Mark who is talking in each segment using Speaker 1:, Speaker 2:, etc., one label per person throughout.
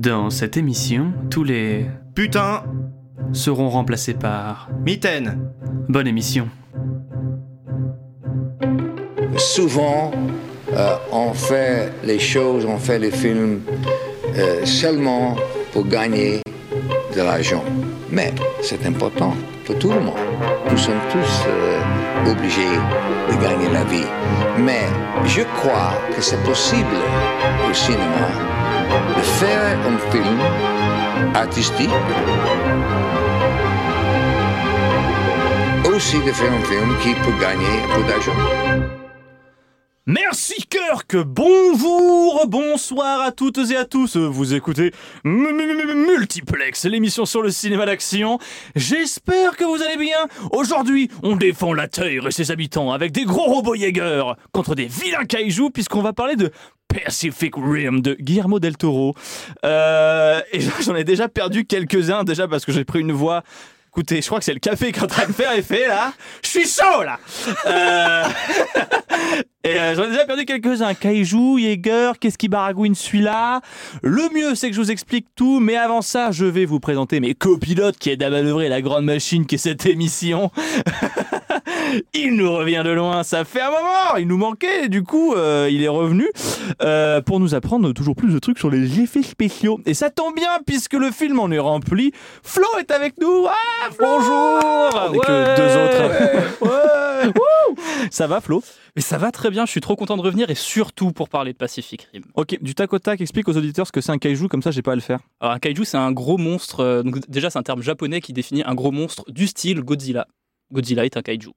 Speaker 1: Dans cette émission, tous les
Speaker 2: Putain
Speaker 1: seront remplacés par
Speaker 2: Mitaine
Speaker 1: bonne émission.
Speaker 3: Souvent, euh, on fait les choses, on fait les films euh, seulement pour gagner de l'argent. Mais c'est important pour tout le monde. Nous sommes tous euh, obligés de gagner la vie. Mais je crois que c'est possible au cinéma de faire un film artistique, aussi de faire un film qui peut gagner un d'argent.
Speaker 4: Merci Kirk, bonjour, bonsoir à toutes et à tous, vous écoutez Multiplex, l'émission sur le cinéma d'action. J'espère que vous allez bien. Aujourd'hui, on défend la Terre et ses habitants avec des gros robots Jaeger contre des vilains kaijus puisqu'on va parler de Pacific Rim de Guillermo del Toro. Euh, et j'en ai déjà perdu quelques-uns déjà parce que j'ai pris une voix Écoutez, je crois que c'est le café qui est en train de faire effet là. Je suis chaud là. Euh, Et euh, j'en ai déjà perdu quelques-uns. Kaiju, Jaeger, qu'est-ce qui baragouine celui-là? Le mieux, c'est que je vous explique tout, mais avant ça, je vais vous présenter mes copilotes qui aident à manœuvrer la grande machine qui est cette émission. il nous revient de loin, ça fait un moment, il nous manquait, du coup, euh, il est revenu euh, pour nous apprendre toujours plus de trucs sur les effets spéciaux. Et ça tombe bien, puisque le film en est rempli. Flo est avec nous Ah, Flo
Speaker 5: Bonjour
Speaker 4: On est que deux autres. Ouais. Ça va, Flo?
Speaker 5: Mais ça va très bien, je suis trop content de revenir et surtout pour parler de Pacific Rim.
Speaker 4: Ok, du tac au tac, explique aux auditeurs ce que c'est un kaiju, comme ça j'ai pas à le faire.
Speaker 5: Alors un kaiju c'est un gros monstre, euh, donc déjà c'est un terme japonais qui définit un gros monstre du style Godzilla. Godzilla est un kaiju.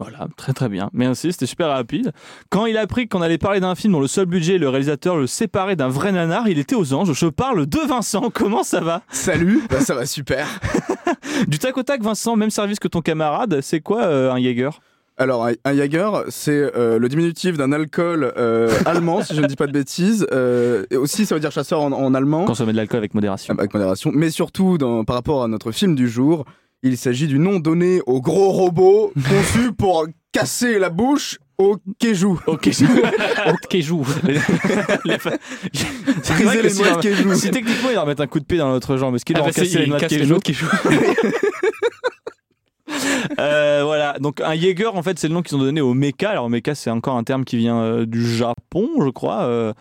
Speaker 4: Voilà, très très bien. Merci, c'était super rapide. Quand il a appris qu'on allait parler d'un film dont le seul budget et le réalisateur le séparaient d'un vrai nanar, il était aux anges. Je parle de Vincent, comment ça va?
Speaker 6: Salut, bah, ça va super.
Speaker 4: Du tac au tac, Vincent, même service que ton camarade, c'est quoi euh, un Jaeger?
Speaker 6: Alors, un, Jaeger, c'est euh, le diminutif d'un alcool euh, allemand, si je ne dis pas de bêtises. Euh, et aussi, ça veut dire chasseur en, en allemand,
Speaker 4: Consommer de l'alcool avec modération.
Speaker 6: avec modération. Mais surtout, dans- par rapport à notre film du jour, il s'agit du nom donné au gros robot conçu pour casser la bouche au
Speaker 4: les fa- C'est vrai
Speaker 6: Briser
Speaker 4: que
Speaker 6: les
Speaker 4: si,
Speaker 6: noix de keiju.
Speaker 4: si techniquement il va remettre un coup de pied dans notre jambe, est-ce qu'il
Speaker 5: Ah
Speaker 4: va
Speaker 5: bah,
Speaker 4: en casser
Speaker 5: c'est-
Speaker 4: les
Speaker 5: il
Speaker 4: noix de
Speaker 5: casse les
Speaker 4: keiju
Speaker 5: noix de kaiju.
Speaker 4: Euh, voilà, donc un Jaeger, en fait, c'est le nom qu'ils ont donné au mecha. Alors, mecha, c'est encore un terme qui vient euh, du Japon, je crois. euh,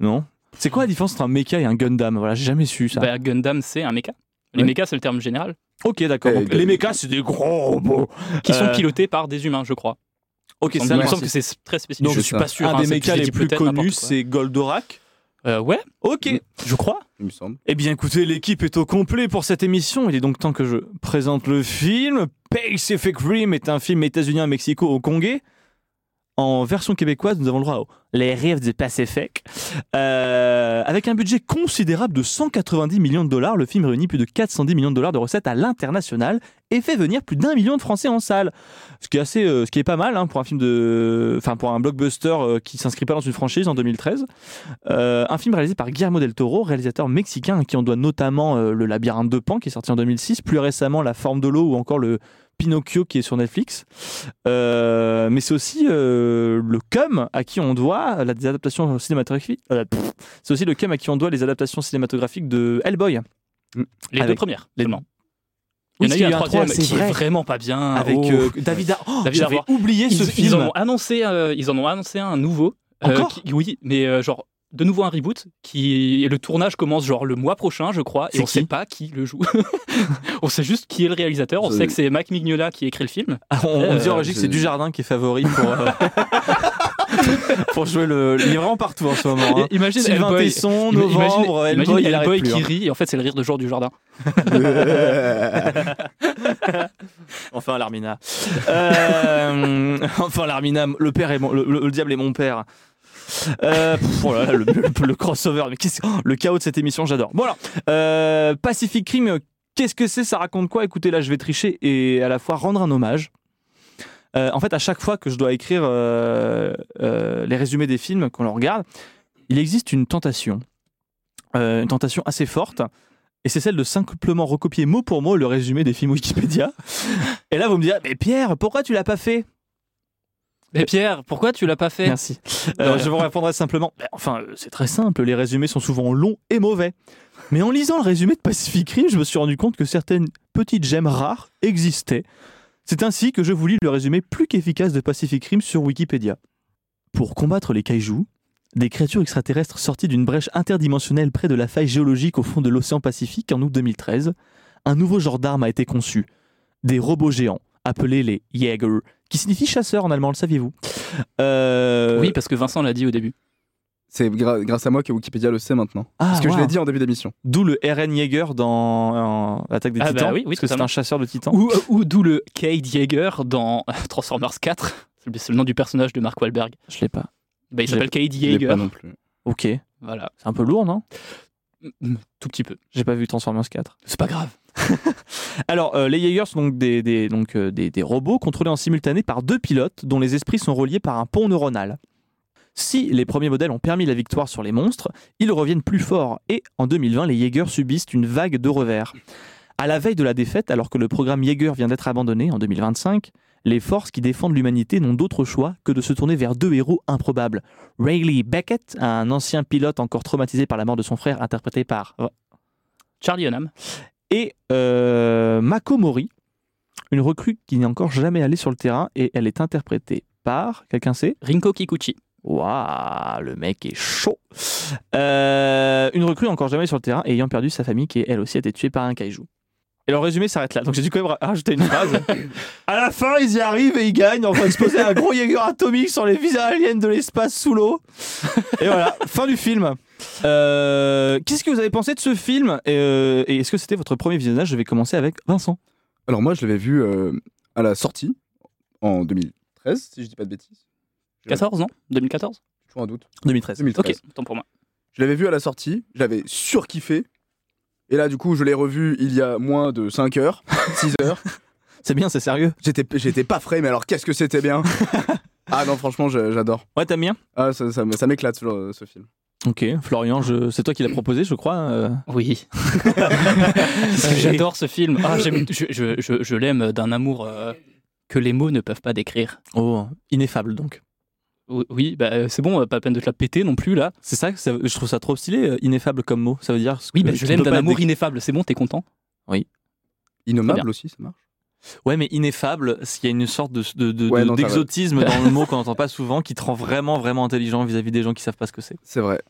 Speaker 4: non? C'est quoi la différence entre un mecha et un Gundam? Voilà, j'ai jamais su ça.
Speaker 5: Bah, Gundam c'est un mecha. Les
Speaker 4: Ouais.
Speaker 5: mechas c'est le terme général,
Speaker 4: ok, d'accord. Donc,
Speaker 6: Gundam.
Speaker 4: les mechas, c'est des gros robots.
Speaker 5: qui sont
Speaker 4: Euh,
Speaker 5: pilotés par des humains je crois.
Speaker 4: Ok,
Speaker 5: Il
Speaker 4: ça
Speaker 5: me
Speaker 4: marche.
Speaker 5: semble que c'est très spécifique.
Speaker 4: Donc,
Speaker 5: je suis pas sûr.
Speaker 4: Un
Speaker 5: hein,
Speaker 4: des
Speaker 5: c'est-
Speaker 4: mechas les plus
Speaker 5: peut-être
Speaker 4: connus,
Speaker 5: quoi.
Speaker 4: c'est Goldorak.
Speaker 5: Euh, ouais,
Speaker 4: Ok, je crois.
Speaker 6: Il me semble.
Speaker 4: Eh bien, écoutez, l'équipe est au complet pour cette émission. Il est donc temps que je présente le film. Pacific Rim est un film états-unien, Mexico au Congé. En version québécoise, nous avons le droit aux Les Rives du Pacifique. Euh, avec un budget considérable de 190 millions de dollars, le film réunit plus de 410 millions de dollars de recettes à l'international et fait venir plus d'un million de Français en salle. Ce qui est assez, euh, ce qui est pas mal hein, pour un film de, enfin pour un blockbuster euh, qui s'inscrit pas dans une franchise en 2013. Euh, un film réalisé par Guillermo del Toro, réalisateur mexicain qui on doit notamment Le Labyrinthe de Pan qui est sorti en 2006, plus récemment La Forme de l'eau ou encore le Pinocchio qui est sur Netflix. Euh, mais c'est aussi euh, le cum à qui on doit la, des adaptations cinématographiques. euh, c'est aussi le cum à qui on doit les adaptations cinématographiques de Hellboy.
Speaker 5: les deux premières
Speaker 4: les-
Speaker 5: seulement. Il y en a eu un troisième qui est vraiment pas bien.
Speaker 4: Avec
Speaker 5: Oh.
Speaker 4: David, oh,
Speaker 5: David
Speaker 4: oublié ce
Speaker 5: ils,
Speaker 4: film.
Speaker 5: ils en ont annoncé, ils en ont annoncé un nouveau.
Speaker 4: Encore?
Speaker 5: qui- Oui, mais genre de nouveau un reboot qui et le tournage commence genre le mois prochain, je crois, et on sait pas qui le joue. on sait juste qui est le réalisateur. On sait que c'est Mike Mignola qui écrit le film.
Speaker 4: Ah, on, on dit en
Speaker 5: Euh,
Speaker 4: régie que
Speaker 6: je-
Speaker 4: c'est Dujardin qui est favori pour, euh, pour jouer le. Il est vraiment partout en ce moment. hein.
Speaker 5: Imagine
Speaker 4: Sylvain. Tesson, novembre,
Speaker 5: imagine- imagine Hellboy qui
Speaker 4: hein.
Speaker 5: rit et en fait c'est le rire de Georges du Jardin.
Speaker 4: Enfin, l'Armina. Euh, enfin, l'Armina, le père est mon- le, le- le diable est mon père. Euh, oh le, crossover, mais qu'est-ce oh, le chaos de cette émission, j'adore. Bon alors, euh, Pacific Rim, qu'est-ce que c'est? Ça raconte quoi? Écoutez, là, je vais tricher et à la fois rendre un hommage. Euh, en fait, à chaque fois que je dois écrire les résumés des films qu'on regarde, il existe une tentation, une tentation assez forte, et c'est celle de simplement recopier mot pour mot le résumé des films Wikipédia. Et là, vous me direz, mais Pierre, pourquoi tu l'as pas fait?
Speaker 5: Mais Pierre, pourquoi tu l'as pas fait?
Speaker 4: Merci. Euh, je vous répondrai simplement, ben, enfin, c'est très simple, les résumés sont souvent longs et mauvais. Mais en lisant le résumé de Pacific Rim, je me suis rendu compte que certaines petites gemmes rares existaient. C'est ainsi que je vous lis le résumé plus qu'efficace de Pacific Rim sur Wikipédia. Pour combattre les kaijus, des créatures extraterrestres sorties d'une brèche interdimensionnelle près de la faille géologique au fond de l'océan Pacifique en août 2013, un nouveau genre d'arme a été conçu. Des robots géants, appelés les Jäger, qui signifie chasseur en allemand, le saviez-vous Euh,
Speaker 5: Oui, parce que Vincent l'a dit au début.
Speaker 6: C'est gra- grâce à moi que Wikipédia le sait maintenant.
Speaker 4: Ah,
Speaker 6: parce que je l'ai dit en début d'émission.
Speaker 4: D'où le RN Jaeger dans euh, Attaque des
Speaker 5: Ah bah
Speaker 4: Titans,
Speaker 5: oui, oui,
Speaker 4: parce que c'est un chasseur de titans.
Speaker 5: Ou, ou d'où le Cade Yeager dans Transformers 4. C'est c'est le nom du personnage de Mark Wahlberg.
Speaker 4: Je l'ai pas.
Speaker 5: Bah, il
Speaker 4: Je
Speaker 5: s'appelle Cade
Speaker 6: Je l'ai
Speaker 5: Yeager.
Speaker 6: pas non plus.
Speaker 4: Ok, c'est
Speaker 5: Voilà.
Speaker 4: un peu lourd, non?
Speaker 5: Tout petit peu.
Speaker 4: J'ai pas vu Transformers 4.
Speaker 5: C'est pas grave.
Speaker 4: Alors, euh, les Jaegers sont donc, euh, des robots contrôlés en simultané par deux pilotes dont les esprits sont reliés par un pont neuronal. Si les premiers modèles ont permis la victoire sur les monstres, ils reviennent plus forts et en 2020, les Jaegers subissent une vague de revers. À la veille de la défaite, alors que le programme Jaeger vient d'être abandonné en 2025, les forces qui défendent l'humanité n'ont d'autre choix que de se tourner vers deux héros improbables. Rayleigh Beckett, un ancien pilote encore traumatisé par la mort de son frère, interprété par
Speaker 5: Charlie Hunnam.
Speaker 4: et euh, Mako Mori, une recrue qui n'est encore jamais allée sur le terrain et elle est interprétée par quelqu'un sait?
Speaker 5: Rinko Kikuchi.
Speaker 4: Waouh, le mec est chaud. Euh, une recrue encore jamais sur le terrain et ayant perdu sa famille qui elle aussi a été tuée par un kaiju. Et le résumé s'arrête là. Donc j'ai dû quand même ra- rajouter une phrase. à la fin, ils y arrivent et ils gagnent. On va exposer un gros Jaeger atomique sur les visas aliens de l'espace sous l'eau. Et voilà, fin du film. Euh, Qu'est-ce que vous avez pensé de ce film Et, euh, et est-ce que c'était votre premier visionnage? Je vais commencer avec Vincent.
Speaker 6: Alors moi, je l'avais vu euh, à la sortie en 2013, si je dis pas de bêtises.
Speaker 5: 14, non? 2014
Speaker 6: Toujours un doute.
Speaker 4: 2013.
Speaker 6: 2013.
Speaker 5: Ok, tant pour moi.
Speaker 6: Je l'avais vu à la sortie, je l'avais surkiffé. Et là, du coup, je l'ai revu il y a moins de 5 heures, 6 heures.
Speaker 4: C'est bien, c'est sérieux.
Speaker 6: J'étais, j'étais pas frais, mais alors qu'est-ce que c'était bien Ah non, franchement, je- j'adore.
Speaker 4: Ouais, t'aimes bien?
Speaker 6: Ah, ça, ça, me- ça m'éclate ce, ce film.
Speaker 4: Ok, Florian, je... c'est toi qui l'as proposé, je crois. euh.
Speaker 5: Oui. J'adore ce film. Ah, j'aime- je je- je- je l'aime d'un amour euh, que les mots ne peuvent pas décrire.
Speaker 4: Oh, ineffable donc.
Speaker 5: Oui, bah, euh, c'est bon, euh, pas la peine de te la péter non plus là.
Speaker 4: C'est ça, que ça- je trouve ça trop stylé, euh, ineffable comme mot. Ça veut dire. ce
Speaker 5: Oui,
Speaker 4: que
Speaker 5: bah, je l'aime d'un amour ineffable. C'est bon, t'es content
Speaker 6: Innommable
Speaker 5: bien.
Speaker 6: aussi, ça marche.
Speaker 4: Ouais, mais ineffable, il y a une sorte de, de- de-
Speaker 6: Ouais,
Speaker 4: de-
Speaker 6: non, t'as
Speaker 4: d'exotisme dans le mot qu'on n'entend pas souvent, qui te rend vraiment, vraiment intelligent vis-à-vis des gens qui savent pas ce que c'est.
Speaker 6: C'est vrai.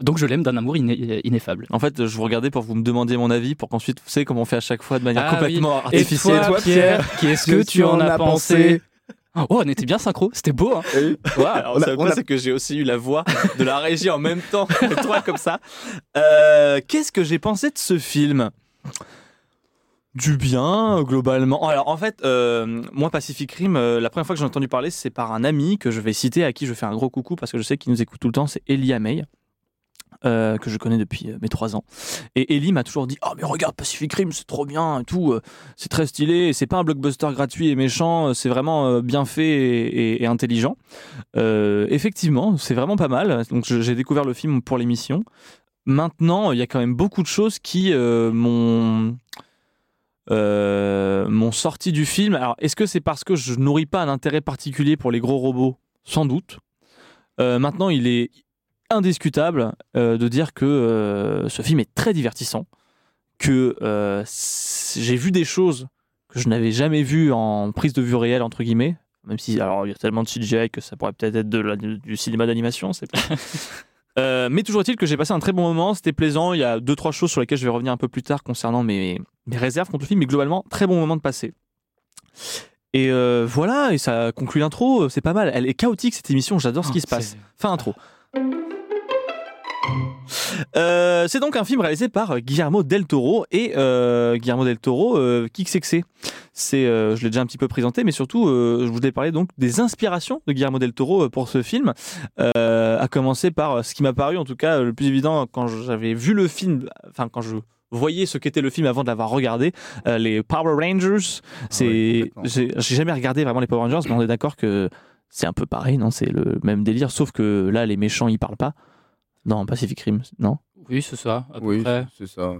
Speaker 5: Donc je l'aime d'un amour iné- ineffable.
Speaker 4: En fait, je vous regardais pour vous me demander mon avis, pour qu'ensuite, vous savez, comme on fait à chaque fois de manière
Speaker 5: Ah
Speaker 4: complètement artificielle.
Speaker 5: toi, Pierre, qu'est-ce que tu en as pensé? Oh, on était bien synchro, c'était beau. Hein.
Speaker 4: Alors,
Speaker 6: On a-
Speaker 4: ça veut
Speaker 6: on
Speaker 4: pas,
Speaker 6: a-
Speaker 4: c'est que j'ai aussi eu la voix de la régie en même temps que toi, comme ça. Euh, Qu'est-ce que j'ai pensé de ce film? Du bien, globalement. Alors, en fait, euh, moi, Pacific Rim, euh, la première fois que j'ai entendu parler, c'est par un ami que je vais citer, à qui je fais un gros coucou parce que je sais qu'il nous écoute tout le temps, c'est Elia May. Euh, que je connais depuis euh, mes trois ans. Et Ellie m'a toujours dit Oh, mais regarde Pacific Rim, c'est trop bien et tout, euh, c'est très stylé, c'est pas un blockbuster gratuit et méchant, c'est vraiment bien fait et, intelligent. Effectivement, c'est vraiment pas mal. Donc j'ai découvert le film pour l'émission. Maintenant, il y a quand même beaucoup de choses qui m'ont sorti du film. Alors, est-ce que c'est parce que je nourris pas un intérêt particulier pour les gros robots? Sans doute. Maintenant, il est indiscutable euh, de dire que euh, ce film est très divertissant, que euh, j'ai vu des choses que je n'avais jamais vues en prise de vue réelle entre guillemets, même si alors il y a tellement de CGI que ça pourrait peut-être être de la- du, cinéma d'animation, c'est. Euh, mais toujours est-il que j'ai passé un très bon moment, c'était plaisant. Il y a deux trois choses sur lesquelles je vais revenir un peu plus tard concernant mes, mes réserves contre le film, mais globalement très bon moment de passer. Et euh, voilà, et ça conclut l'intro, c'est pas mal. Elle est chaotique cette émission, j'adore ce qui se passe. Fin intro. Euh, c'est donc un film réalisé par Guillermo del Toro et euh, Guillermo del Toro, euh, qui que c'est que c'est? C'est, je l'ai déjà un petit peu présenté, mais surtout, je voulais parler donc des inspirations de Guillermo del Toro pour ce film. À commencer par ce qui m'a paru, en tout cas, le plus évident quand j'avais vu le film, enfin quand je voyais ce qu'était le film avant de l'avoir regardé, euh, les Power Rangers. C'est,
Speaker 6: ouais, complètement.
Speaker 4: j'ai j'ai jamais regardé vraiment les Power Rangers, mais on est d'accord que c'est un peu pareil, non C'est le même délire, sauf que là, les méchants, ils parlent pas. Dans Pacific Rim, non
Speaker 5: Oui, c'est ça, à peu
Speaker 6: Oui,
Speaker 5: près.
Speaker 6: c'est ça.
Speaker 4: Ouais.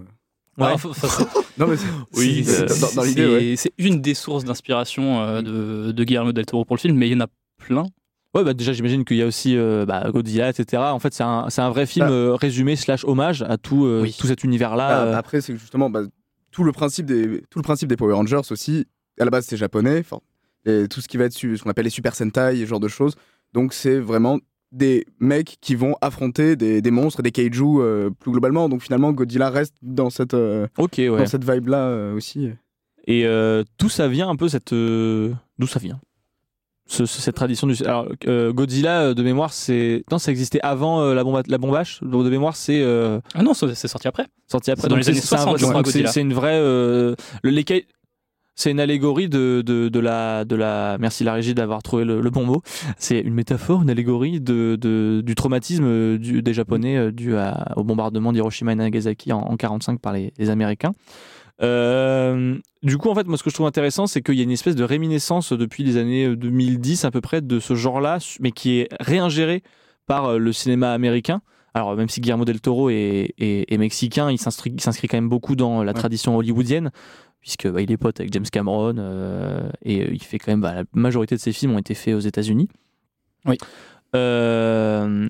Speaker 5: Enfin,
Speaker 6: Non, mais
Speaker 4: Oui,
Speaker 6: c'est- dans, dans l'idée,
Speaker 5: c'est
Speaker 6: ouais.
Speaker 5: c'est une des sources d'inspiration euh, de, de Guillermo del Toro pour le film, mais il y en a plein.
Speaker 4: Ouais, bah déjà, j'imagine qu'il y a aussi euh, bah, Godzilla, etc. En fait, c'est un, c'est un vrai film
Speaker 6: Bah.
Speaker 4: euh, résumé slash hommage à tout, euh,
Speaker 5: Oui.
Speaker 4: tout cet univers-là.
Speaker 6: Bah. Après, c'est que justement bah, tout, le principe des, tout le principe des Power Rangers aussi. À la base, c'est japonais. enfin, Et tout ce qui va être ce qu'on appelle les Super Sentai, ce genre de choses. Donc, c'est vraiment des mecs qui vont affronter des, des monstres, des kaiju euh, plus globalement. Donc, finalement, Godzilla reste dans cette, euh,
Speaker 4: Ok, ouais.
Speaker 6: dans cette vibe-là euh, aussi.
Speaker 4: Et euh, d'où ça vient un peu cette. euh, D'où ça vient? Ce- ce- cette tradition du. Alors, euh, Godzilla, de mémoire, c'est. Non, ça existait avant euh, la, bombe, la bombache. Donc, De mémoire, c'est euh,
Speaker 5: Ah non, c'est sorti après.
Speaker 4: sorti après.
Speaker 5: Dans
Speaker 4: Donc,
Speaker 5: les années
Speaker 4: un
Speaker 5: 60,
Speaker 4: vrai-
Speaker 5: je crois,
Speaker 4: c'est-
Speaker 5: Godzilla.
Speaker 4: C'est une vraie. euh, le, les C'est une allégorie de, de, de la, de la. Merci la régie d'avoir trouvé le, le bon mot. C'est une métaphore, une allégorie de, de- du traumatisme euh, du, des Japonais euh, dû à- au bombardement d'Hiroshima et Nagasaki en, en 45 par les, les Américains. Euh, du coup, en fait, moi, ce que je trouve intéressant, c'est qu'il y a une espèce de réminiscence depuis les années euh, 2010 à peu près de ce genre-là, mais qui est réingéré par le cinéma américain. Alors, même si Guillermo del Toro est, est- est mexicain, il s'inscrit il s'inscrit quand même beaucoup dans la
Speaker 6: Ouais.
Speaker 4: tradition hollywoodienne, puisque bah, il est pote avec James Cameron euh, et euh, il fait quand même. bah, la majorité de ses films ont été faits aux États-Unis.
Speaker 5: Oui.
Speaker 4: Euh,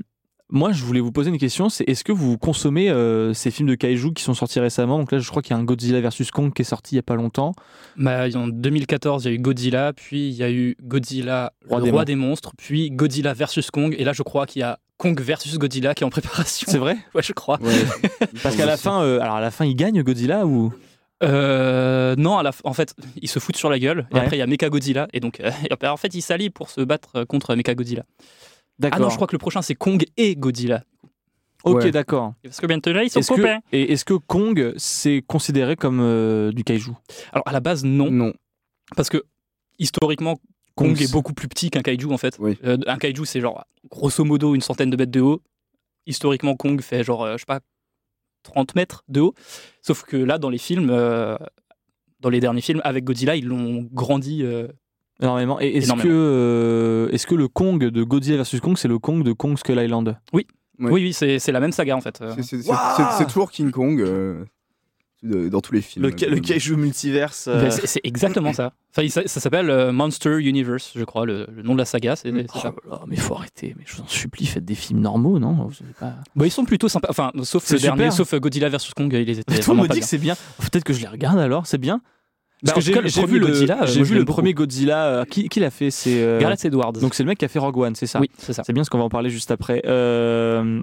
Speaker 4: moi, je voulais vous poser une question, c'est est-ce que vous consommez euh, ces films de kaiju qui sont sortis récemment? Donc là, je crois qu'il y a un Godzilla vs Kong qui est sorti il y a pas longtemps.
Speaker 5: Bah, en 2014, il y a eu Godzilla, puis il y a eu Godzilla,
Speaker 4: Roi
Speaker 5: le
Speaker 4: des
Speaker 5: roi
Speaker 4: monstres.
Speaker 5: des monstres, puis Godzilla versus Kong, et là je crois qu'il y a Kong versus Godzilla qui est en préparation.
Speaker 4: C'est vrai?
Speaker 5: Ouais, je crois.
Speaker 4: Parce qu'à la fin, euh, alors à la fin, il gagne Godzilla ou?
Speaker 5: Euh, non, à la f- en fait, ils se foutent sur la gueule, et après il y a Mecha Godzilla, et donc euh, en fait, ils s'allient pour se battre euh, contre Mecha Godzilla. Ah non, je crois que le prochain c'est Kong et Godzilla.
Speaker 4: Ok,
Speaker 6: Ouais.
Speaker 4: d'accord.
Speaker 5: Parce que bientôt là, ils sont
Speaker 4: que,
Speaker 5: copains.
Speaker 4: et est-ce que Kong c'est considéré comme euh, du kaiju?
Speaker 5: Alors à la base, non,
Speaker 6: Non.
Speaker 5: parce que historiquement, Kong
Speaker 4: Kong,
Speaker 5: est beaucoup plus petit qu'un kaiju en fait.
Speaker 6: Oui.
Speaker 5: Euh, un kaiju, c'est genre grosso modo une centaine de mètres de haut. Historiquement, Kong fait genre, euh, je sais pas, 30 mètres de haut. Sauf que là, dans les films, euh, dans les derniers films, avec Godzilla, ils l'ont grandi. euh,
Speaker 4: Énormément. Et est-ce
Speaker 5: Énormément.
Speaker 4: que, euh, est-ce que le Kong de Godzilla vs Kong, c'est le Kong de Kong Skull Island?
Speaker 6: Ouais.
Speaker 5: Oui, oui, c'est c'est la même saga en fait.
Speaker 6: C'est- C'est toujours King Kong euh, de- dans tous les films. globalement.
Speaker 7: kaiju multiverse.
Speaker 5: ben, c'est exactement ça. Enfin, ça s'appelle euh, Monster Universe, je crois, le, le nom de la saga. C'est
Speaker 4: Oh
Speaker 5: ça.
Speaker 4: là mais faut arrêter. Mais je vous en supplie, faites des films normaux, non? Vous savez pas.
Speaker 5: Bon, ils sont plutôt sympas. Enfin, sauf le dernier, sauf euh, Godzilla versus Kong, il les était
Speaker 4: Tout le monde dit que c'est bien. Peut-être que je les regarde alors. C'est bien.
Speaker 5: Bah,
Speaker 4: Parce que j'ai
Speaker 5: le
Speaker 4: vu le,
Speaker 5: Godzilla, euh,
Speaker 4: j'ai
Speaker 5: moi,
Speaker 4: vu le premier. Godzilla. euh, Qui, qui l'a fait? C'est euh,
Speaker 5: Gareth Edwards.
Speaker 4: donc c'est le mec qui a fait Rogue One, c'est ça?
Speaker 5: Oui, c'est ça.
Speaker 4: C'est bien ce qu'on va en parler juste après. Euh,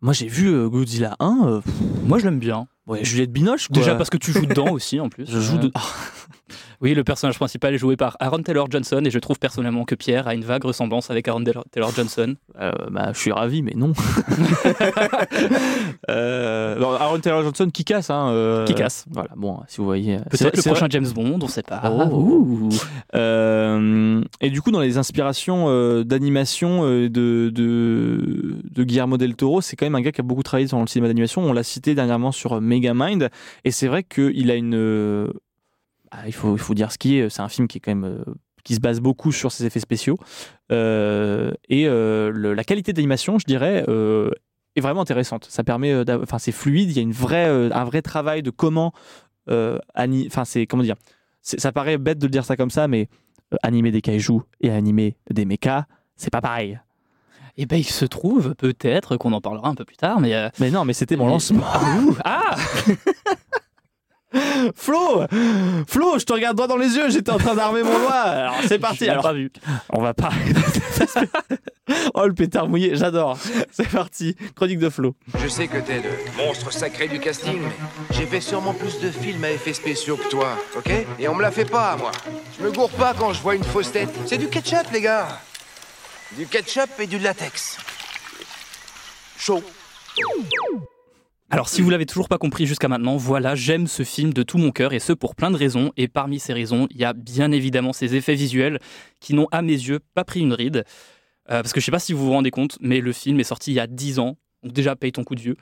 Speaker 4: Moi j'ai vu euh, Godzilla 1. euh, pff,
Speaker 5: Moi, je l'aime bien.
Speaker 4: Ouais, Juliette Binoche. Quoi.
Speaker 5: Déjà parce que tu joues dedans aussi, en plus.
Speaker 4: je joue de.
Speaker 5: Oui, le personnage principal est joué par Aaron Taylor Johnson, et je trouve personnellement que Pierre a une vague ressemblance avec Aaron Taylor Johnson.
Speaker 4: Euh, bah, je suis ravi, mais non. euh, bon, Aaron Taylor Johnson qui casse, hein. euh,
Speaker 5: Qui casse.
Speaker 4: Voilà, bon, si vous voyez.
Speaker 5: Peut-être le prochain James Bond, on sait pas.
Speaker 4: Oh. Euh, et du coup, dans les inspirations d'animation de, de, de Guillermo del Toro, c'est quand même un gars qui a beaucoup travaillé dans le cinéma d'animation. On l'a cité dernièrement sur Megamind. Et c'est vrai qu'il a une. Ah, il, faut, il faut dire ce qui est. C'est un film qui est quand même. euh, qui se base beaucoup sur ses effets spéciaux. Euh, et euh, le- la qualité d'animation, je dirais, euh, est vraiment intéressante. Ça permet, enfin, c'est fluide. Il y a une vraie, un vrai travail de comment, enfin, c'est comment dire. Ça paraît bête de le dire ça comme ça, mais animer des kaijus et animer des mechas, c'est pas pareil.
Speaker 5: Eh ben, il se trouve peut-être qu'on en parlera un peu plus tard, mais. euh,
Speaker 4: Mais non, mais c'était mon lancement.
Speaker 5: Ah
Speaker 4: Flo, Flo, je te regarde droit dans les yeux. J'étais en train d'armer mon doigt. Alors c'est parti. Alors
Speaker 5: pas vu.
Speaker 4: on va pas. oh le pétard mouillé, j'adore. C'est parti. Chronique de Flo.
Speaker 8: Je sais que t'es le monstre sacré du casting, mais j'ai fait sûrement plus de films à effets spéciaux que toi, ok? Et on me la fait pas, moi. Je me gourre pas quand je vois une fausse tête. C'est du ketchup, les gars. Du ketchup et du latex. Chaud.
Speaker 5: Alors, si vous l'avez toujours pas compris jusqu'à maintenant, voilà, j'aime ce film de tout mon cœur et ce pour plein de raisons. Et parmi ces raisons, il y a bien évidemment ces effets visuels qui n'ont, à mes yeux, pas pris une ride. Euh, parce que je sais pas si vous vous rendez compte, mais le film est sorti il y a 10 ans. Donc, déjà, paye ton coup de vieux.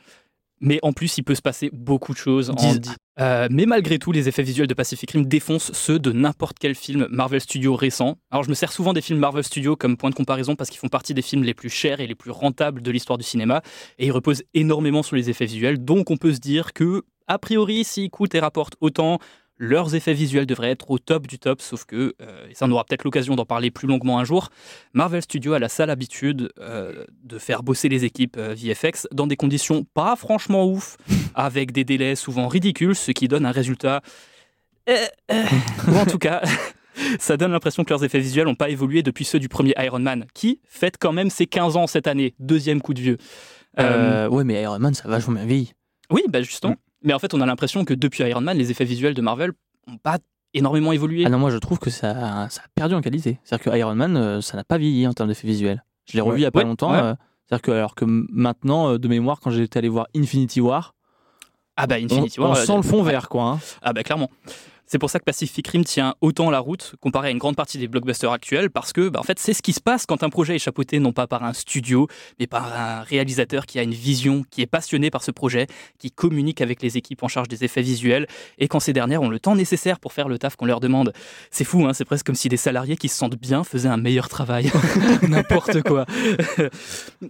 Speaker 5: Mais en plus, il peut se passer beaucoup de choses en
Speaker 4: Dix-
Speaker 5: 10 Euh, mais malgré tout, les effets visuels de Pacific Rim défoncent ceux de n'importe quel film Marvel Studios récent. Alors, je me sers souvent des films Marvel Studios comme point de comparaison parce qu'ils font partie des films les plus chers et les plus rentables de l'histoire du cinéma et ils reposent énormément sur les effets visuels. Donc, on peut se dire que, a priori, s'ils coûtent et rapportent autant, leurs effets visuels devraient être au top du top, sauf que, euh, et ça on aura peut-être l'occasion d'en parler plus longuement un jour, Marvel Studios a la sale habitude euh, de faire bosser les équipes euh, VFX dans des conditions pas franchement ouf, avec des délais souvent ridicules, ce qui donne un résultat... ou en tout cas... Ça donne l'impression que leurs effets visuels n'ont pas évolué depuis ceux du premier Iron Man, qui fête quand même ses 15 ans cette année, deuxième coup de vieux.
Speaker 9: Ouais, mais Iron Man, ça va vachement bien vieilli.
Speaker 5: oui, bah justement. Mais en fait, on a l'impression que depuis Iron Man, les effets visuels de Marvel n'ont pas énormément évolué.
Speaker 9: Ah non, moi je trouve que ça, ça a perdu en qualité. C'est-à-dire que Iron Man, euh, ça n'a pas vieilli en termes d'effets visuels. Je l'ai revu
Speaker 6: Ouais.
Speaker 9: il y a pas
Speaker 5: Ouais,
Speaker 9: longtemps.
Speaker 5: ouais.
Speaker 9: euh, C'est-à-dire que, alors que maintenant, euh, de mémoire, quand j'étais allé voir Infinity War,
Speaker 5: Ah bah
Speaker 9: on,
Speaker 5: Infinity
Speaker 9: on
Speaker 5: War.
Speaker 9: sent le fond vert, quoi. hein.
Speaker 5: Ah bah clairement. C'est pour ça que Pacific Rim tient autant la route comparé à une grande partie des blockbusters actuels parce que bah, en fait c'est ce qui se passe quand un projet est chapeauté non pas par un studio mais par un réalisateur qui a une vision, qui est passionné par ce projet, qui communique avec les équipes en charge des effets visuels et quand ces dernières ont le temps nécessaire pour faire le taf qu'on leur demande. C'est fou, hein, c'est presque comme si des salariés qui se sentent bien faisaient un meilleur travail. N'importe quoi.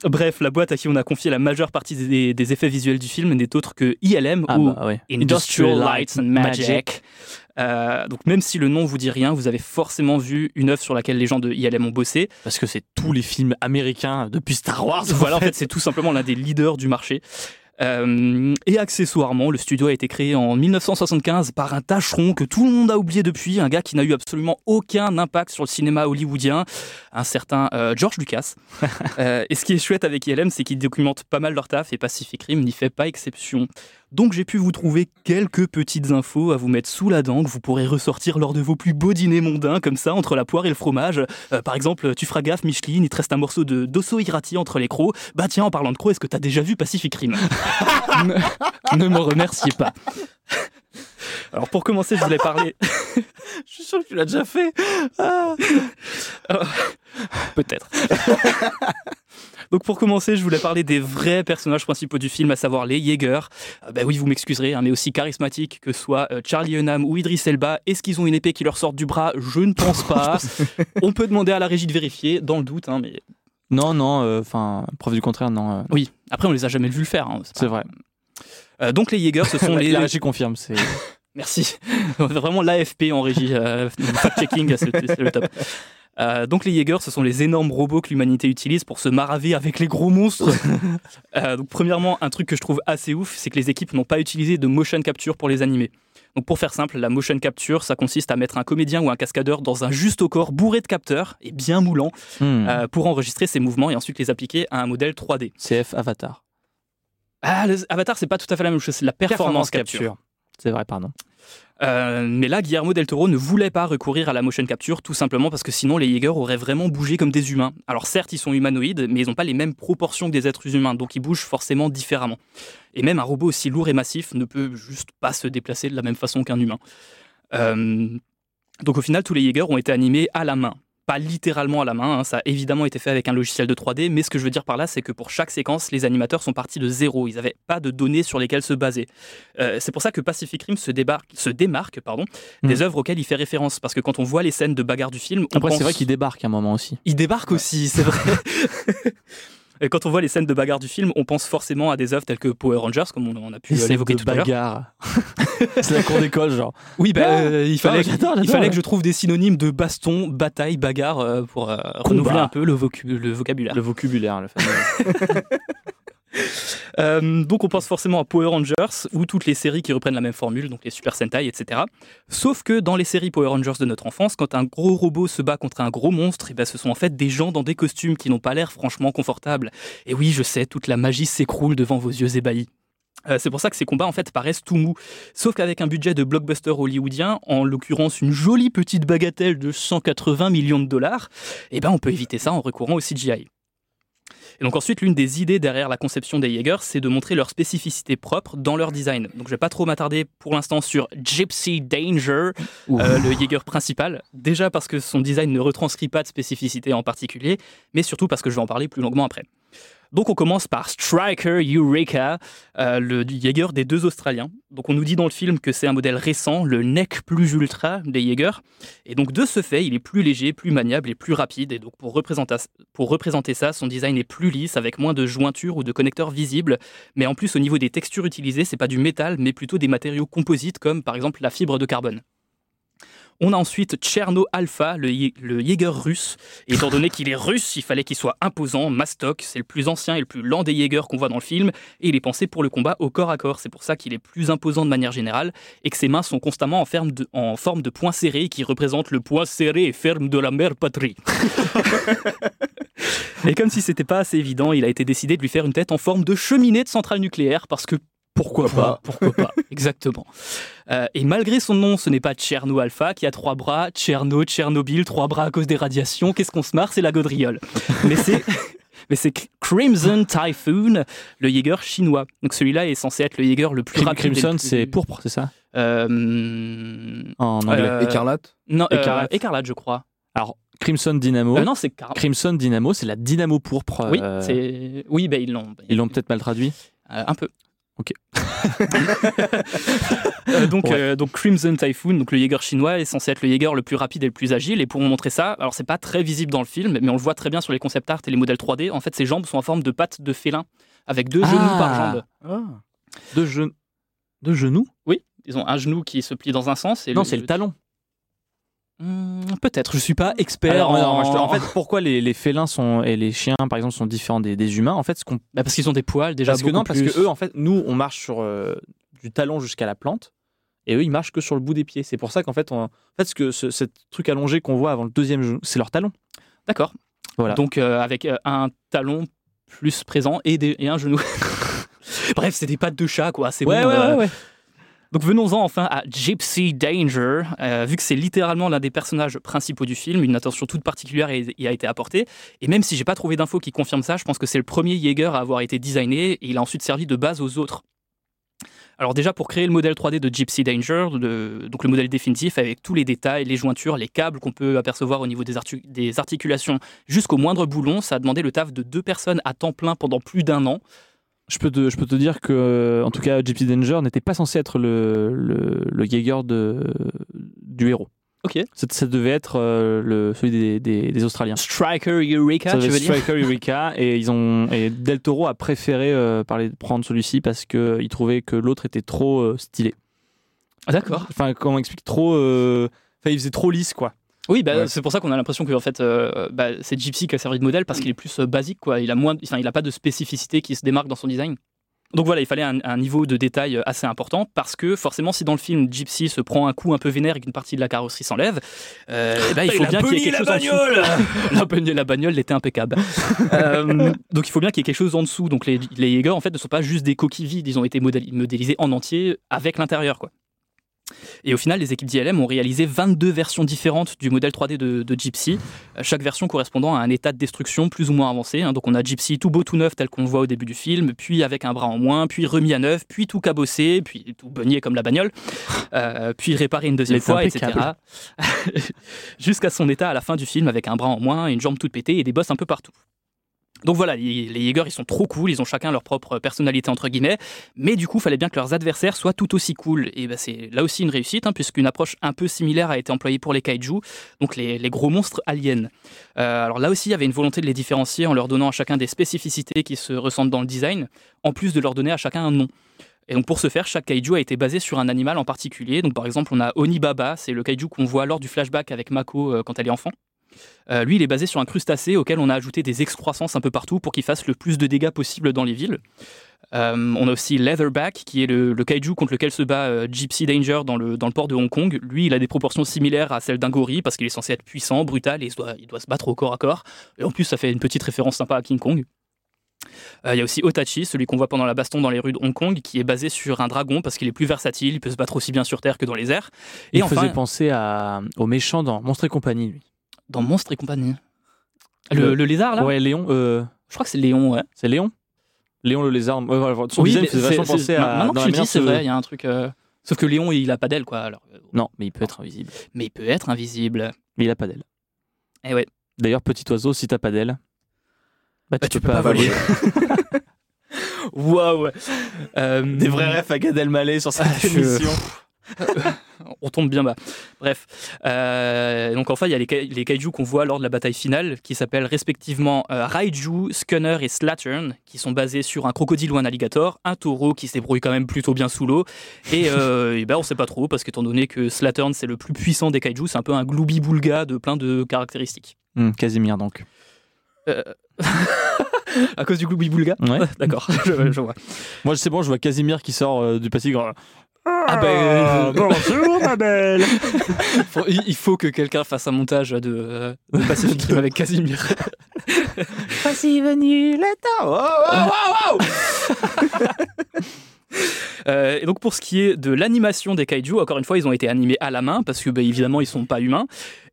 Speaker 5: Bref, la boîte à qui on a confié la majeure partie des, des effets visuels du film n'est autre que ILM
Speaker 9: Ah
Speaker 5: ou
Speaker 9: bah ouais.
Speaker 5: Industrial Lights and Magic. Euh, donc même si le nom vous dit rien, vous avez forcément vu une œuvre sur laquelle les gens de ILM ont bossé.
Speaker 9: Parce que c'est tous les films américains depuis Star Wars.
Speaker 5: Voilà, en fait, c'est tout simplement l'un des leaders du marché. Euh, et accessoirement, le studio a été créé en 1975 par un tâcheron que tout le monde a oublié depuis, un gars qui n'a eu absolument aucun impact sur le cinéma hollywoodien, un certain euh, George Lucas. Euh, et ce qui est chouette avec ILM, c'est qu'ils documentent pas mal leur taf et Pacific Rim n'y fait pas exception. Donc j'ai pu vous trouver quelques petites infos à vous mettre sous la dent que vous pourrez ressortir lors de vos plus beaux dîners mondains comme ça entre la poire et le fromage. Euh, par exemple, tu feras gaffe Micheline, il te reste un morceau de d'osso irati entre les crocs. Bah tiens, en parlant de crocs, est-ce que t'as déjà vu Pacific Rim? Ne, ne me remerciez pas. Alors pour commencer, je voulais parler.
Speaker 9: Je suis sûr que tu l'as déjà fait.
Speaker 5: Ah. Peut-être. Donc pour commencer, je voulais parler des vrais personnages principaux du film, à savoir les Jaeger. Euh, bah oui, vous m'excuserez, hein, mais aussi charismatiques que soit euh, Charlie Hunnam ou Idris Elba. Est-ce qu'ils ont une épée qui leur sort du bras? Je ne pense pas. On peut demander à la régie de vérifier, dans le doute, hein, mais
Speaker 9: Non, non, enfin, preuve du contraire, non. euh,
Speaker 5: oui. Après, on les a jamais vus le faire. hein, c'est pas-
Speaker 9: vrai.
Speaker 5: Euh, donc les Jaeger, ce sont les.
Speaker 9: la régie confirme. C'est
Speaker 5: Merci. Vraiment l'AFP en régie. euh, Fact-checking, c'est le top. Euh, donc les Jaeger, ce sont les énormes robots que l'humanité utilise pour se maraver avec les gros monstres. Euh, donc premièrement, un truc que je trouve assez ouf, c'est que les équipes n'ont pas utilisé de motion capture pour les animer. Donc pour faire simple, la motion capture, ça consiste à mettre un comédien ou un cascadeur dans un juste au corps bourré de capteurs et bien moulant
Speaker 9: Hmm.
Speaker 5: euh, pour enregistrer ses mouvements et ensuite les appliquer à un modèle 3D.
Speaker 9: CF Avatar.
Speaker 5: Ah, les Avatar, c'est pas tout à fait la même chose, c'est la performance, capture.
Speaker 9: C'est vrai, pardon.
Speaker 5: Euh, mais là, Guillermo del Toro ne voulait pas recourir à la motion capture, tout simplement parce que sinon les Jaeger auraient vraiment bougé comme des humains. Alors certes, ils sont humanoïdes, mais ils n'ont pas les mêmes proportions que des êtres humains, donc ils bougent forcément différemment. Et même un robot aussi lourd et massif ne peut juste pas se déplacer de la même façon qu'un humain. Euh, donc au final, tous les Jaeger ont été animés à la main. Pas littéralement à la main, hein, ça a évidemment été fait avec un logiciel de 3D, mais ce que je veux dire par là, c'est que pour chaque séquence, les animateurs sont partis de zéro. Ils n'avaient pas de données sur lesquelles se baser. Euh, c'est pour ça que Pacific Rim se, débarque, se démarque pardon, des
Speaker 9: Mm.
Speaker 5: œuvres auxquelles il fait référence. Parce que quand on voit les scènes de bagarre du film, on
Speaker 9: Après,
Speaker 5: pense-
Speaker 9: c'est vrai qu'il débarque à un moment aussi.
Speaker 5: il débarque aussi, c'est vrai. Et quand on voit les scènes de bagarre du film, on pense forcément à des œuvres telles que Power Rangers, comme on, on a pu l'évoquer tout à l'heure.
Speaker 9: c'est la cour d'école, genre.
Speaker 5: Oui, bah, euh, il fallait,
Speaker 9: Ah,
Speaker 5: il fallait
Speaker 9: ouais.
Speaker 5: que je trouve des synonymes de baston, bataille, bagarre euh, pour euh, renouveler un peu le, vocu- le vocabulaire.
Speaker 9: Le vocabulaire, le fameux.
Speaker 5: Euh, donc on pense forcément à Power Rangers ou toutes les séries qui reprennent la même formule, donc les Super Sentai, etc. Sauf que dans les séries Power Rangers de notre enfance, quand un gros robot se bat contre un gros monstre, et ben ce sont en fait des gens dans des costumes qui n'ont pas l'air franchement confortables. Et oui, je sais, toute la magie s'écroule devant vos yeux ébahis. Euh, c'est pour ça que ces combats en fait paraissent tout mous. Sauf qu'avec un budget de blockbuster hollywoodien, en l'occurrence une jolie petite bagatelle de 180 millions de dollars, eh ben on peut éviter ça en recourant au CGI. Et donc ensuite, l'une des idées derrière la conception des Jaeger, c'est de montrer leur spécificité propre dans leur design. Donc je vais pas trop m'attarder pour l'instant sur Gypsy Danger, euh, le Jaeger principal. Déjà parce que son design ne retranscrit pas de spécificité en particulier, mais surtout parce que je vais en parler plus longuement après. Donc on commence par Striker Eureka, euh, le Jaeger des deux Australiens. Donc on nous dit dans le film que c'est un modèle récent, le Neck plus ultra des Jaeger. Et donc de ce fait, il est plus léger, plus maniable et plus rapide. Et donc pour représenter, pour représenter ça, son design est plus lisse, avec moins de jointures ou de connecteurs visibles. Mais en plus, au niveau des textures utilisées, c'est pas du métal, mais plutôt des matériaux composites comme par exemple la fibre de carbone. On a ensuite Tcherno Alpha, le, le Jaeger russe. Et étant donné qu'il est russe, il fallait qu'il soit imposant, mastoc. C'est le plus ancien et le plus lent des Jaegers qu'on voit dans le film. Et il est pensé pour le combat au corps à corps. C'est pour ça qu'il est plus imposant de manière générale. Et que ses mains sont constamment en, ferme de, en forme de poing serré qui représente le poing serré et ferme de la mère patrie. et comme si c'était pas assez évident, il a été décidé de lui faire une tête en forme de cheminée de centrale nucléaire parce que pourquoi pas Pourquoi pas Exactement. Euh, et malgré son nom, ce n'est pas Tcherno Alpha qui a trois bras, Tcherno, Tchernobyl, trois bras à cause des radiations. Qu'est-ce qu'on se marre C'est la gaudriole. Mais c'est. Mais c'est Crimson Typhoon, le Jaeger chinois. Donc celui-là est censé être le Jaeger le plus
Speaker 4: Crim-
Speaker 5: rapide.
Speaker 4: Crimson,
Speaker 5: plus-
Speaker 4: c'est pourpre, c'est ça?
Speaker 5: Euh,
Speaker 4: En anglais.
Speaker 5: Euh,
Speaker 6: Écarlate?
Speaker 5: non, euh,
Speaker 4: Écarlate.
Speaker 5: je crois.
Speaker 4: Alors, Crimson Dynamo.
Speaker 5: Euh, non, c'est car-
Speaker 4: Crimson Dynamo, c'est la dynamo pourpre.
Speaker 5: Oui,
Speaker 4: euh,
Speaker 5: c'est. Oui, ben ils l'ont.
Speaker 4: Ils l'ont peut-être mal traduit?
Speaker 5: Euh, un peu.
Speaker 4: Ok.
Speaker 5: Euh, donc,
Speaker 4: Ouais.
Speaker 5: euh, donc Crimson Typhoon, donc le Jaeger chinois, est censé être le Jaeger le plus rapide et le plus agile. Et pour montrer ça, alors c'est pas très visible dans le film, mais on le voit très bien sur les concept art et les modèles 3D. En fait, ses jambes sont en forme de pattes de félin, avec deux genoux par
Speaker 4: Ah.
Speaker 5: jambe.
Speaker 4: De, gen- de genoux?
Speaker 5: Oui, ils ont un genou qui se plie dans un sens. Et
Speaker 4: Non, c'est le talon.
Speaker 5: Hmm, Peut-être, je suis pas expert.
Speaker 4: Alors,
Speaker 5: en...
Speaker 4: non, moi, je te- en fait, pourquoi les, les félins sont, et les chiens, par exemple, sont différents des, des humains? En fait, ce qu'on
Speaker 5: Bah, parce qu'ils ont des poils déjà.
Speaker 4: parce que non, parce que eux, en fait, nous, on marche sur euh, du talon jusqu'à la plante, et eux, ils marchent que sur le bout des pieds. C'est pour ça qu'en fait, on, en fait, ce que ce, ce truc allongé qu'on voit avant le deuxième genou, c'est leur talon.
Speaker 5: D'accord.
Speaker 4: Voilà.
Speaker 5: Donc euh, avec euh, un talon plus présent et, des- et un genou. Bref, c'est des pattes de chat, quoi. C'est bon, euh, Donc venons-en enfin à Gypsy Danger. Euh, vu que c'est littéralement l'un des personnages principaux du film, une attention toute particulière y a été apportée. Et même si j'ai pas trouvé d'infos qui confirment ça, je pense que c'est le premier Jaeger à avoir été designé et il a ensuite servi de base aux autres. Alors déjà pour créer le modèle 3D de Gypsy Danger, le- donc le modèle définitif avec tous les détails, les jointures, les câbles qu'on peut apercevoir au niveau des, des articulations jusqu'au moindre boulon, ça a demandé le taf de deux personnes à temps plein pendant plus d'un an.
Speaker 4: Je peux, te, je peux te dire que, en tout cas, Gypsy Danger n'était pas censé être le, le, le Jaeger de, du héros.
Speaker 5: Ok.
Speaker 4: Ça, ça devait être euh, le, celui des, des, des Australiens.
Speaker 5: Striker Eureka,
Speaker 4: Ça
Speaker 5: tu veux dire?
Speaker 4: Striker Eureka et ils ont et Del Toro a préféré euh, parler, prendre celui-ci parce que il trouvait que l'autre était trop euh, stylé.
Speaker 5: Ah, D'accord.
Speaker 4: Enfin, comment on explique? Trop. euh, Enfin, il faisait trop lisse quoi.
Speaker 5: Oui, bah,
Speaker 6: Ouais.
Speaker 5: c'est pour ça qu'on a l'impression que en fait, euh, bah, c'est Gypsy qui a servi de modèle parce qu'il est plus euh, basique, quoi. Il a moins, enfin, il a pas de spécificité qui se démarque dans son design. Donc voilà, il fallait un, un niveau de détail euh, assez important parce que forcément, si dans le film Gypsy se prend un coup un peu vénère et qu'une partie de la carrosserie s'enlève, euh, eh ben, il faut bien qu'il y ait quelque chose en dessous. la bagnole, la bagnole était impeccable. Euh, donc il faut bien qu'il y ait quelque chose en dessous. Donc les, les Jaeger en fait ne sont pas juste des coquilles vides, ils ont été modéli- modélisés en entier avec l'intérieur, quoi. Et au final, les équipes d'ILM ont réalisé 22 versions différentes du modèle 3D de, de Gypsy, chaque version correspondant à un état de destruction plus ou moins avancé. hein. Donc on a Gypsy tout beau, tout neuf, tel qu'on le voit au début du film, puis avec un bras en moins, puis remis à neuf, puis tout cabossé, puis tout beugné comme la bagnole, euh, puis réparé une deuxième fois, etc. Jusqu'à son état à la fin du film avec un bras en moins, une jambe toute pétée et des bosses un peu partout. Donc voilà, les, les Jaeger, ils sont trop cool, ils ont chacun leur propre personnalité entre guillemets, mais du coup, fallait bien que leurs adversaires soient tout aussi cool. Et bah, c'est là aussi une réussite, hein, puisqu'une approche un peu similaire a été employée pour les kaiju, donc les, gros monstres aliens. Euh, alors là aussi, il y avait une volonté de les différencier en leur donnant à chacun des spécificités qui se ressentent dans le design, en plus de leur donner à chacun un nom. Et donc pour ce faire, chaque kaiju a été basé sur un animal en particulier. Donc par exemple, on a Onibaba, c'est le kaiju qu'on voit lors du flashback avec Mako euh, quand elle est enfant. Euh, lui, il est basé sur un crustacé auquel on a ajouté des excroissances un peu partout pour qu'il fasse le plus de dégâts possible dans les villes. Euh, on a aussi Leatherback, qui est le, le kaiju contre lequel se bat euh, Gypsy Danger dans le, dans le port de Hong Kong. Lui, il a des proportions similaires à celles d'un gorille parce qu'il est censé être puissant, brutal et il doit, il doit se battre au corps à corps. Et en plus, ça fait une petite référence sympa à King Kong. Euh, Il y a aussi Otachi, celui qu'on voit pendant la baston dans les rues de Hong Kong, qui est basé sur un dragon parce qu'il est plus versatile, il peut se battre aussi bien sur Terre que dans les airs. Et
Speaker 4: Il
Speaker 5: enfin,
Speaker 4: faisait penser à, au méchant dans Monstre et compagnie, lui.
Speaker 5: Dans Monstre et compagnie. Le,
Speaker 4: Le-
Speaker 5: le lézard, là?
Speaker 4: Ouais, Léon. euh,
Speaker 5: Je crois que c'est Léon, ouais.
Speaker 4: c'est Léon? Léon le lézard. Ouais, voilà, son
Speaker 5: Oui,
Speaker 4: design faisait vachement penser à.
Speaker 5: Maintenant que tu dis, c'est vrai, il y a un truc. euh, Sauf que Léon, il a pas d'aile, quoi. Alors, euh,
Speaker 4: Non, mais il peut être invisible.
Speaker 5: Mais il peut être invisible.
Speaker 4: Mais il a pas d'aile.
Speaker 5: Eh ouais.
Speaker 4: D'ailleurs, petit oiseau, si t'as pas d'aile, Bah,
Speaker 5: Bah, tu peux pas voler. Waouh
Speaker 4: Des vrais refs à Gad Elmaleh sur cette
Speaker 5: Ah, je-
Speaker 4: émission.
Speaker 5: on tombe bien bas. Bref. Euh, donc enfin, il y a les, kai- les kaiju qu'on voit lors de la bataille finale, qui s'appellent respectivement euh, Raiju, Scunner et Slattern, qui sont basés sur un crocodile ou un alligator, un taureau qui se débrouille quand même plutôt bien sous l'eau, et, euh, et ben, on sait pas trop, parce qu'étant donné que Slattern c'est le plus puissant des kaiju, c'est un peu un gloubi-boulga de plein de caractéristiques.
Speaker 4: Hum, Casimir, donc.
Speaker 5: À cause du gloubi-boulga
Speaker 4: Ouais.
Speaker 5: D'accord, je, je vois.
Speaker 4: Moi, c'est bon, je vois Casimir qui sort euh, du Pacifique.
Speaker 5: Ah ben,
Speaker 4: bonjour, ma belle.
Speaker 5: Faut- il il faut que quelqu'un fasse un montage de, euh, de Pacific Rim avec Casimir.
Speaker 4: Voici venu le temps. Oh,
Speaker 5: Euh, et donc pour ce qui est de l'animation des kaiju, encore une fois, ils ont été animés à la main parce que bah, évidemment ils sont pas humains.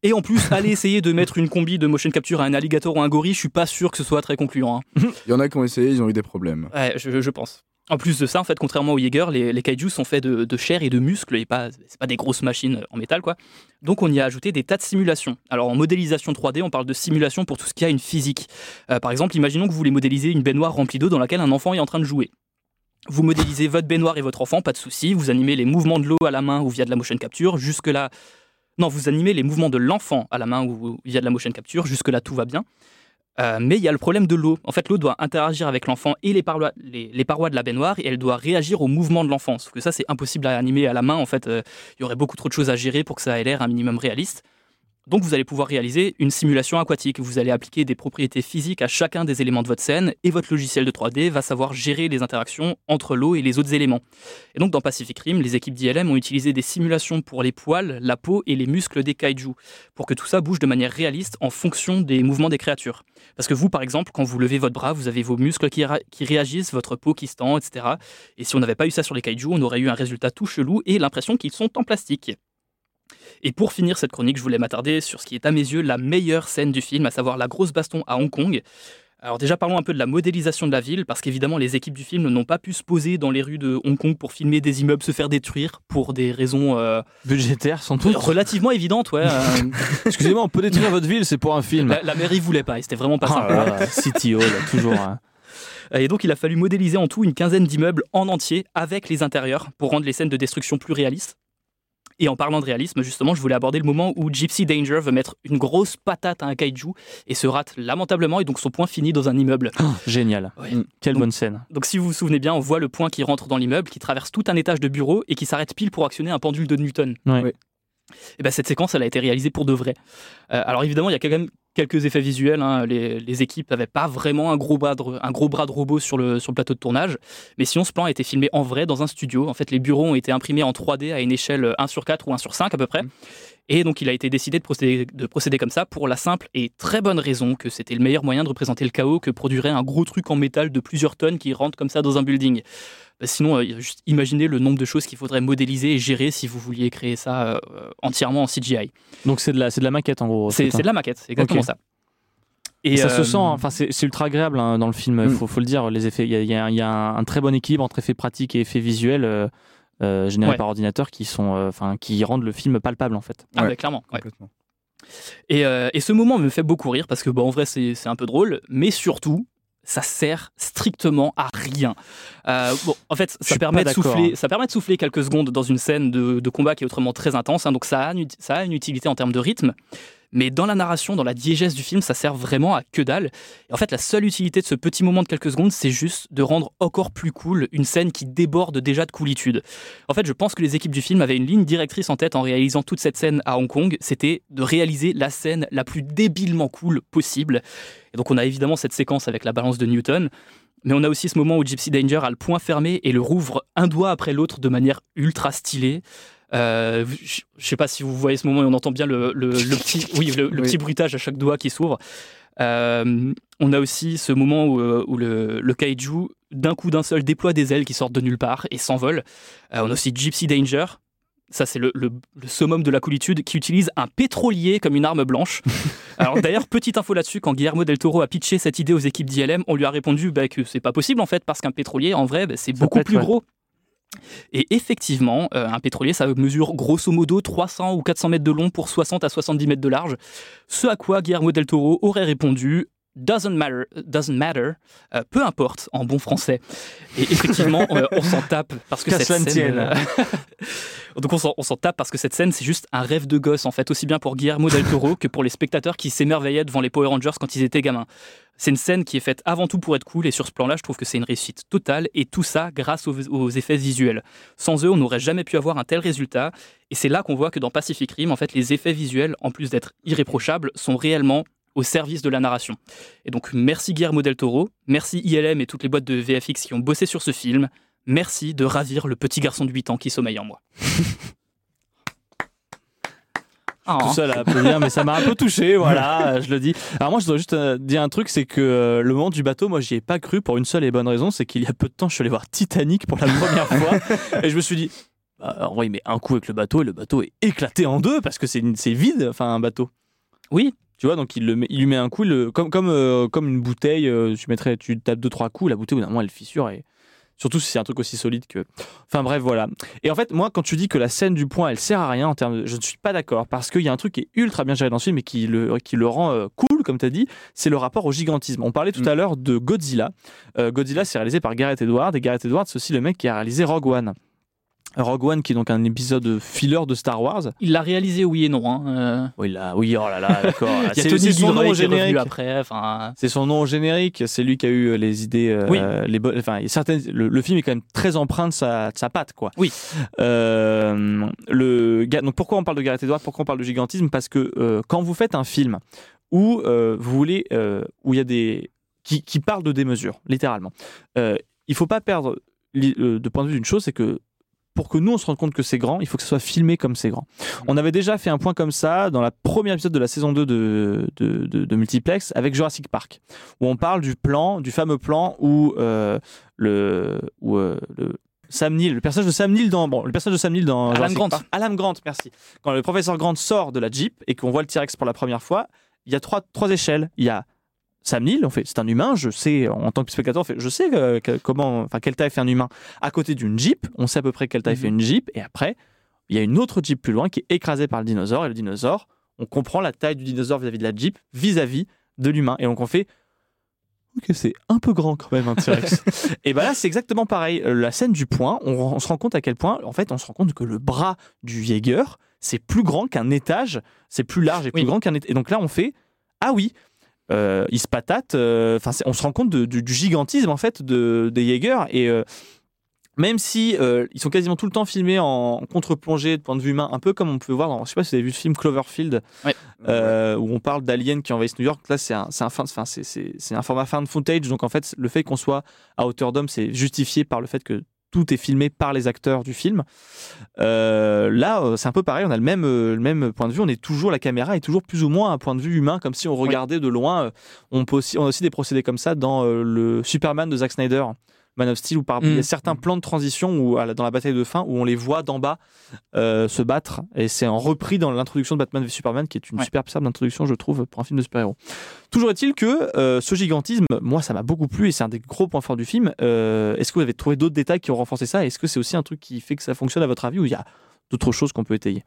Speaker 5: Et en plus, aller essayer de mettre une combi de motion capture à un alligator ou un gorille, je suis pas sûr que ce soit très concluant. hein.
Speaker 6: Il y en a qui ont essayé, ils ont eu des problèmes.
Speaker 5: Ouais, je, je pense. En plus de ça, en fait, contrairement aux Jaeger, les, les kaiju sont faits de, de chair et de muscles et pas, c'est pas des grosses machines en métal, quoi. Donc on y a ajouté des tas de simulations. Alors en modélisation 3D, on parle de simulation pour tout ce qui a une physique. Euh, par exemple, imaginons que vous voulez modéliser une baignoire remplie d'eau dans laquelle un enfant est en train de jouer. Vous modélisez votre baignoire et votre enfant, pas de souci. Vous animez les mouvements de l'eau à la main ou via de la motion capture. Jusque-là. Non, vous animez les mouvements de l'enfant à la main ou via de la motion capture. Jusque-là, tout va bien. Euh, mais il y a le problème de l'eau. En fait, l'eau doit interagir avec l'enfant et les, parois- les- parois de la baignoire et elle doit réagir au mouvement de l'enfant. Sauf que ça, c'est impossible à animer à la main. En fait, euh, il y aurait beaucoup trop de choses à gérer pour que ça ait l'air un minimum réaliste. Donc, vous allez pouvoir réaliser une simulation aquatique. Vous allez appliquer des propriétés physiques à chacun des éléments de votre scène et votre logiciel de 3D va savoir gérer les interactions entre l'eau et les autres éléments. Et donc, dans Pacific Rim, les équipes d'ILM ont utilisé des simulations pour les poils, la peau et les muscles des kaiju pour que tout ça bouge de manière réaliste en fonction des mouvements des créatures. Parce que vous, par exemple, quand vous levez votre bras, vous avez vos muscles qui, réagissent, votre peau qui se tend, etc. Et si on n'avait pas eu ça sur les kaiju, on aurait eu un résultat tout chelou et l'impression qu'ils sont en plastique. Et pour finir cette chronique, je voulais m'attarder sur ce qui est à mes yeux la meilleure scène du film, à savoir la grosse baston à Hong Kong. Alors déjà parlons un peu de la modélisation de la ville, parce qu'évidemment les équipes du film n'ont pas pu se poser dans les rues de Hong Kong pour filmer des immeubles se faire détruire pour des raisons euh,
Speaker 4: Budgétaire, sans doute.
Speaker 5: relativement évidentes. Ouais, euh,
Speaker 4: Excusez-moi, on peut détruire votre ville, c'est pour un film.
Speaker 5: la, la mairie voulait pas, et c'était vraiment pas
Speaker 4: Ah,
Speaker 5: sympa.
Speaker 4: là, là, City Hall, toujours. hein.
Speaker 5: Et donc il a fallu modéliser en tout une quinzaine d'immeubles en entier avec les intérieurs pour rendre les scènes de destruction plus réalistes. Et en parlant de réalisme, justement, je voulais aborder le moment où Gypsy Danger veut mettre une grosse patate à un kaiju et se rate lamentablement et donc son poing finit dans un immeuble.
Speaker 4: Génial.
Speaker 5: Ouais.
Speaker 4: Quelle
Speaker 5: Donc-
Speaker 4: bonne scène.
Speaker 5: Donc si vous vous souvenez bien, on voit le point qui rentre dans l'immeuble, qui traverse tout un étage de bureau et qui s'arrête pile pour actionner un pendule de Newton.
Speaker 4: Ouais.
Speaker 6: Ouais.
Speaker 5: Et ben cette séquence, elle a été réalisée pour de vrai. Euh, alors évidemment, il y a quand même quelques effets visuels. hein. Les, équipes n'avaient pas vraiment un gros, bras de, un gros bras de robot sur le, sur le plateau de tournage. Mais sinon, ce plan a été filmé en vrai dans un studio. En fait, les bureaux ont été imprimés en 3D à une échelle 1 sur 4 ou 1 sur 5 à peu près. Et donc, il a été décidé de procéder, de procéder comme ça pour la simple et très bonne raison que c'était le meilleur moyen de représenter le chaos que produirait un gros truc en métal de plusieurs tonnes qui rentre comme ça dans un building. Bah, Sinon, euh, juste imaginez le nombre de choses qu'il faudrait modéliser et gérer si vous vouliez créer ça euh, entièrement en CGI.
Speaker 4: Donc c'est de, la, c'est de la maquette en gros.
Speaker 5: C'est de la maquette, c'est exactement ça.
Speaker 4: Et ça
Speaker 5: euh,
Speaker 4: se sent, hein. enfin c'est c'est ultra agréable hein, dans le film, il
Speaker 6: Mm.
Speaker 4: faut, faut le dire, les effets, il y a, y y un, un très bon équilibre entre effets pratiques et effets visuels euh, euh, générés
Speaker 5: Ouais.
Speaker 4: par ordinateur qui, sont, euh, enfin qui rendent le film palpable en fait.
Speaker 5: Ah
Speaker 6: Ouais.
Speaker 5: ouais, clairement.
Speaker 6: Complètement.
Speaker 5: Et, euh, et ce moment me fait beaucoup rire parce que, bon, en vrai, c'est c'est un peu drôle, mais surtout, ça sert strictement à rien. Euh, bon, en fait, ça permet, de souffler,
Speaker 4: hein.
Speaker 5: ça permet de souffler quelques secondes dans une scène de, de combat qui est autrement très intense, hein, donc ça a, une, ça a une utilité en termes de rythme. Mais dans la narration, dans la diégèse du film, ça sert vraiment à que dalle. Et en fait, la seule utilité de ce petit moment de quelques secondes, c'est juste de rendre encore plus cool une scène qui déborde déjà de coolitude. En fait, je pense que les équipes du film avaient une ligne directrice en tête en réalisant toute cette scène à Hong Kong, c'était de réaliser la scène la plus débilement cool possible. Et donc on a évidemment cette séquence avec la balance de Newton, mais on a aussi ce moment où Gypsy Danger a le poing fermé et le rouvre un doigt après l'autre de manière ultra stylée. Euh, je je sais pas si vous voyez ce moment et on entend bien le, le- le petit, oui, le, le
Speaker 6: Oui.
Speaker 5: petit bruitage à chaque doigt qui s'ouvre. Euh, on a aussi ce moment où, euh, où le, kaiju, d'un coup d'un seul, déploie des ailes qui sortent de nulle part et s'envole. Euh, on a aussi Gypsy Danger. Ça, c'est le, summum de la coolitude qui utilise un pétrolier comme une arme blanche. Alors, d'ailleurs, petite info là-dessus, quand Guillermo del Toro a pitché cette idée aux équipes d'ILM, on lui a répondu bah, que c'est pas possible en fait, parce qu'un pétrolier, en vrai, bah, c'est beaucoup plus
Speaker 4: ouais.
Speaker 5: gros. Et effectivement, euh, un pétrolier, ça mesure grosso modo 300 ou 400 mètres de long pour 60 à 70 mètres de large. Ce à quoi Guillermo del Toro aurait répondu doesn't matter, doesn't matter euh, peu importe en bon français. Et effectivement, euh, on s'en tape parce que cette scène. euh, Donc on s'en on s'en tape parce que cette scène, c'est juste un rêve de gosse, en fait, aussi bien pour Guillermo del Toro que pour les spectateurs qui s'émerveillaient devant les Power Rangers quand ils étaient gamins. C'est une scène qui est faite avant tout pour être cool, et sur ce plan-là, je trouve que c'est une réussite totale, et tout ça grâce aux, aux effets visuels. Sans eux, on n'aurait jamais pu avoir un tel résultat, et c'est là qu'on voit que dans Pacific Rim, en fait, les effets visuels, en plus d'être irréprochables, sont réellement au service de la narration. Et donc, merci Guillermo del Toro, merci ILM et toutes les boîtes de VFX qui ont bossé sur ce film, merci de ravir le petit garçon de 8 ans qui sommeille en moi. Oh.
Speaker 4: tout seul à applaudir, mais ça m'a un peu touché, voilà, je le dis. Alors moi, je dois juste euh, dire un truc, c'est que euh, le moment du bateau, moi, j'y ai pas cru pour une seule et bonne raison, c'est qu'il y a peu de temps, je suis allé voir Titanic pour la première fois, et je me suis dit, bah, vrai, il met un coup avec le bateau, et le bateau est éclaté en deux, parce que c'est vide, enfin, un bateau.
Speaker 5: Oui,
Speaker 4: Tu vois, donc il, le met- il lui met un coup, le- comme, comme, euh, comme une bouteille, euh, tu, mettrais, tu tapes deux, trois coups, la bouteille, au bout d'un moment, elle fissure, et surtout si c'est un truc aussi solide que... Enfin bref, voilà. Et en fait, moi, quand tu dis que la scène du point, elle sert à rien en termes de... Je ne suis pas d'accord, parce qu'il y a un truc qui est ultra bien géré dans ce film et qui le, qui le rend euh, cool, comme tu as dit, c'est le rapport au gigantisme. On parlait tout
Speaker 6: Mm.
Speaker 4: à l'heure de Godzilla. Godzilla, c'est réalisé par Gareth Edwards, et Gareth Edwards, c'est aussi le mec qui a réalisé Rogue One. Rogue One, qui est donc un épisode filler de Star Wars.
Speaker 5: il l'a réalisé, oui et non. hein. Euh,
Speaker 4: Oui, là, oui, oh là là, d'accord. C'est c'est son nom au générique.
Speaker 5: après. Enfin,
Speaker 4: C'est son nom au générique, c'est lui qui a eu euh, les idées, euh,
Speaker 5: Oui.
Speaker 4: les. Enfin, certaines. Le, le film est quand même très empreint de sa, de sa patte, quoi.
Speaker 5: Oui.
Speaker 4: Euh, le donc pourquoi on parle de Gareth Edwards Pourquoi on parle de gigantisme? Parce que euh, quand vous faites un film où euh, vous voulez, euh, où il y a des qui, qui parle de démesure, littéralement, euh, il faut pas perdre euh, de point de vue d'une chose, c'est que pour que nous on se rende compte que c'est grand, il faut que ce soit filmé comme c'est grand. On avait déjà fait un point comme ça dans la première épisode de la saison 2 de, de, de- de Multiplex avec Jurassic Park, où on parle du plan, du fameux plan où euh, le, où, euh, le Sam Neill, le personnage de Sam Neill dans bon, le personnage de Sam Neill dans
Speaker 5: Alan Grant.
Speaker 4: Park- Alan Grant, merci. Quand le professeur Grant sort de la Jeep et qu'on voit le T-Rex pour la première fois, il y a trois, trois échelles. Il y a Sam Neill, on fait, c'est un humain, je sais, en tant que spectateur, on fait, je sais euh, que- comment, enfin, quelle taille fait un humain. À côté d'une Jeep, on sait à peu près quelle taille
Speaker 5: Mhm.
Speaker 4: fait une Jeep, et après, il y a une autre Jeep plus loin qui est écrasée par le dinosaure, et le dinosaure, on comprend la taille du dinosaure vis-à-vis de la Jeep, vis-à-vis de l'humain. Et donc on fait, ok, c'est un peu grand quand même un T-Rex. et ben là, c'est exactement pareil. Euh, La scène du point, on, on se rend compte à quel point, en fait, on se rend compte que le bras du Jaeger, c'est plus grand qu'un étage, c'est plus large et plus
Speaker 5: Oui.
Speaker 4: grand qu'un étage. Et donc là, on fait, ah oui, euh, il se patate. euh, Enfin, on se rend compte de- du, du gigantisme en fait de, des Jaeger et euh, même si euh, ils sont quasiment tout le temps filmés en contre-plongée de point de vue humain, un peu comme on peut voir dans, je sais pas si vous avez vu le film Cloverfield,
Speaker 5: Ouais.
Speaker 4: euh, où on parle d'aliens qui envahissent New York. Là, c'est un, c'est un, fin- c'est- un format fan footage, donc en fait, le fait qu'on soit à hauteur d'homme, c'est justifié par le fait que tout est filmé par les acteurs du film. Euh, là, euh, c'est un peu pareil, on a le même, euh, le même point de vue, on est toujours, la caméra est toujours plus ou moins un point de vue humain, comme si on regardait de loin. On, peut aussi, on a aussi des procédés comme ça dans le Superman de Zack Snyder. Man of Steel, où par, il y a
Speaker 5: Mm.
Speaker 4: certains plans de transition où, dans la bataille de fin où on les voit d'en bas euh, se battre. Et c'est en repris dans l'introduction de Batman v Superman, qui est une
Speaker 5: Ouais.
Speaker 4: super superbe introduction, je trouve, pour un film de super-héros. Toujours est-il que euh, ce gigantisme, moi, ça m'a beaucoup plu et c'est un des gros points forts du film. Euh, Est-ce que vous avez trouvé d'autres détails qui ont renforcé ça? Est-ce que c'est aussi un truc qui fait que ça fonctionne à votre avis ou il y a d'autres choses qu'on peut étayer?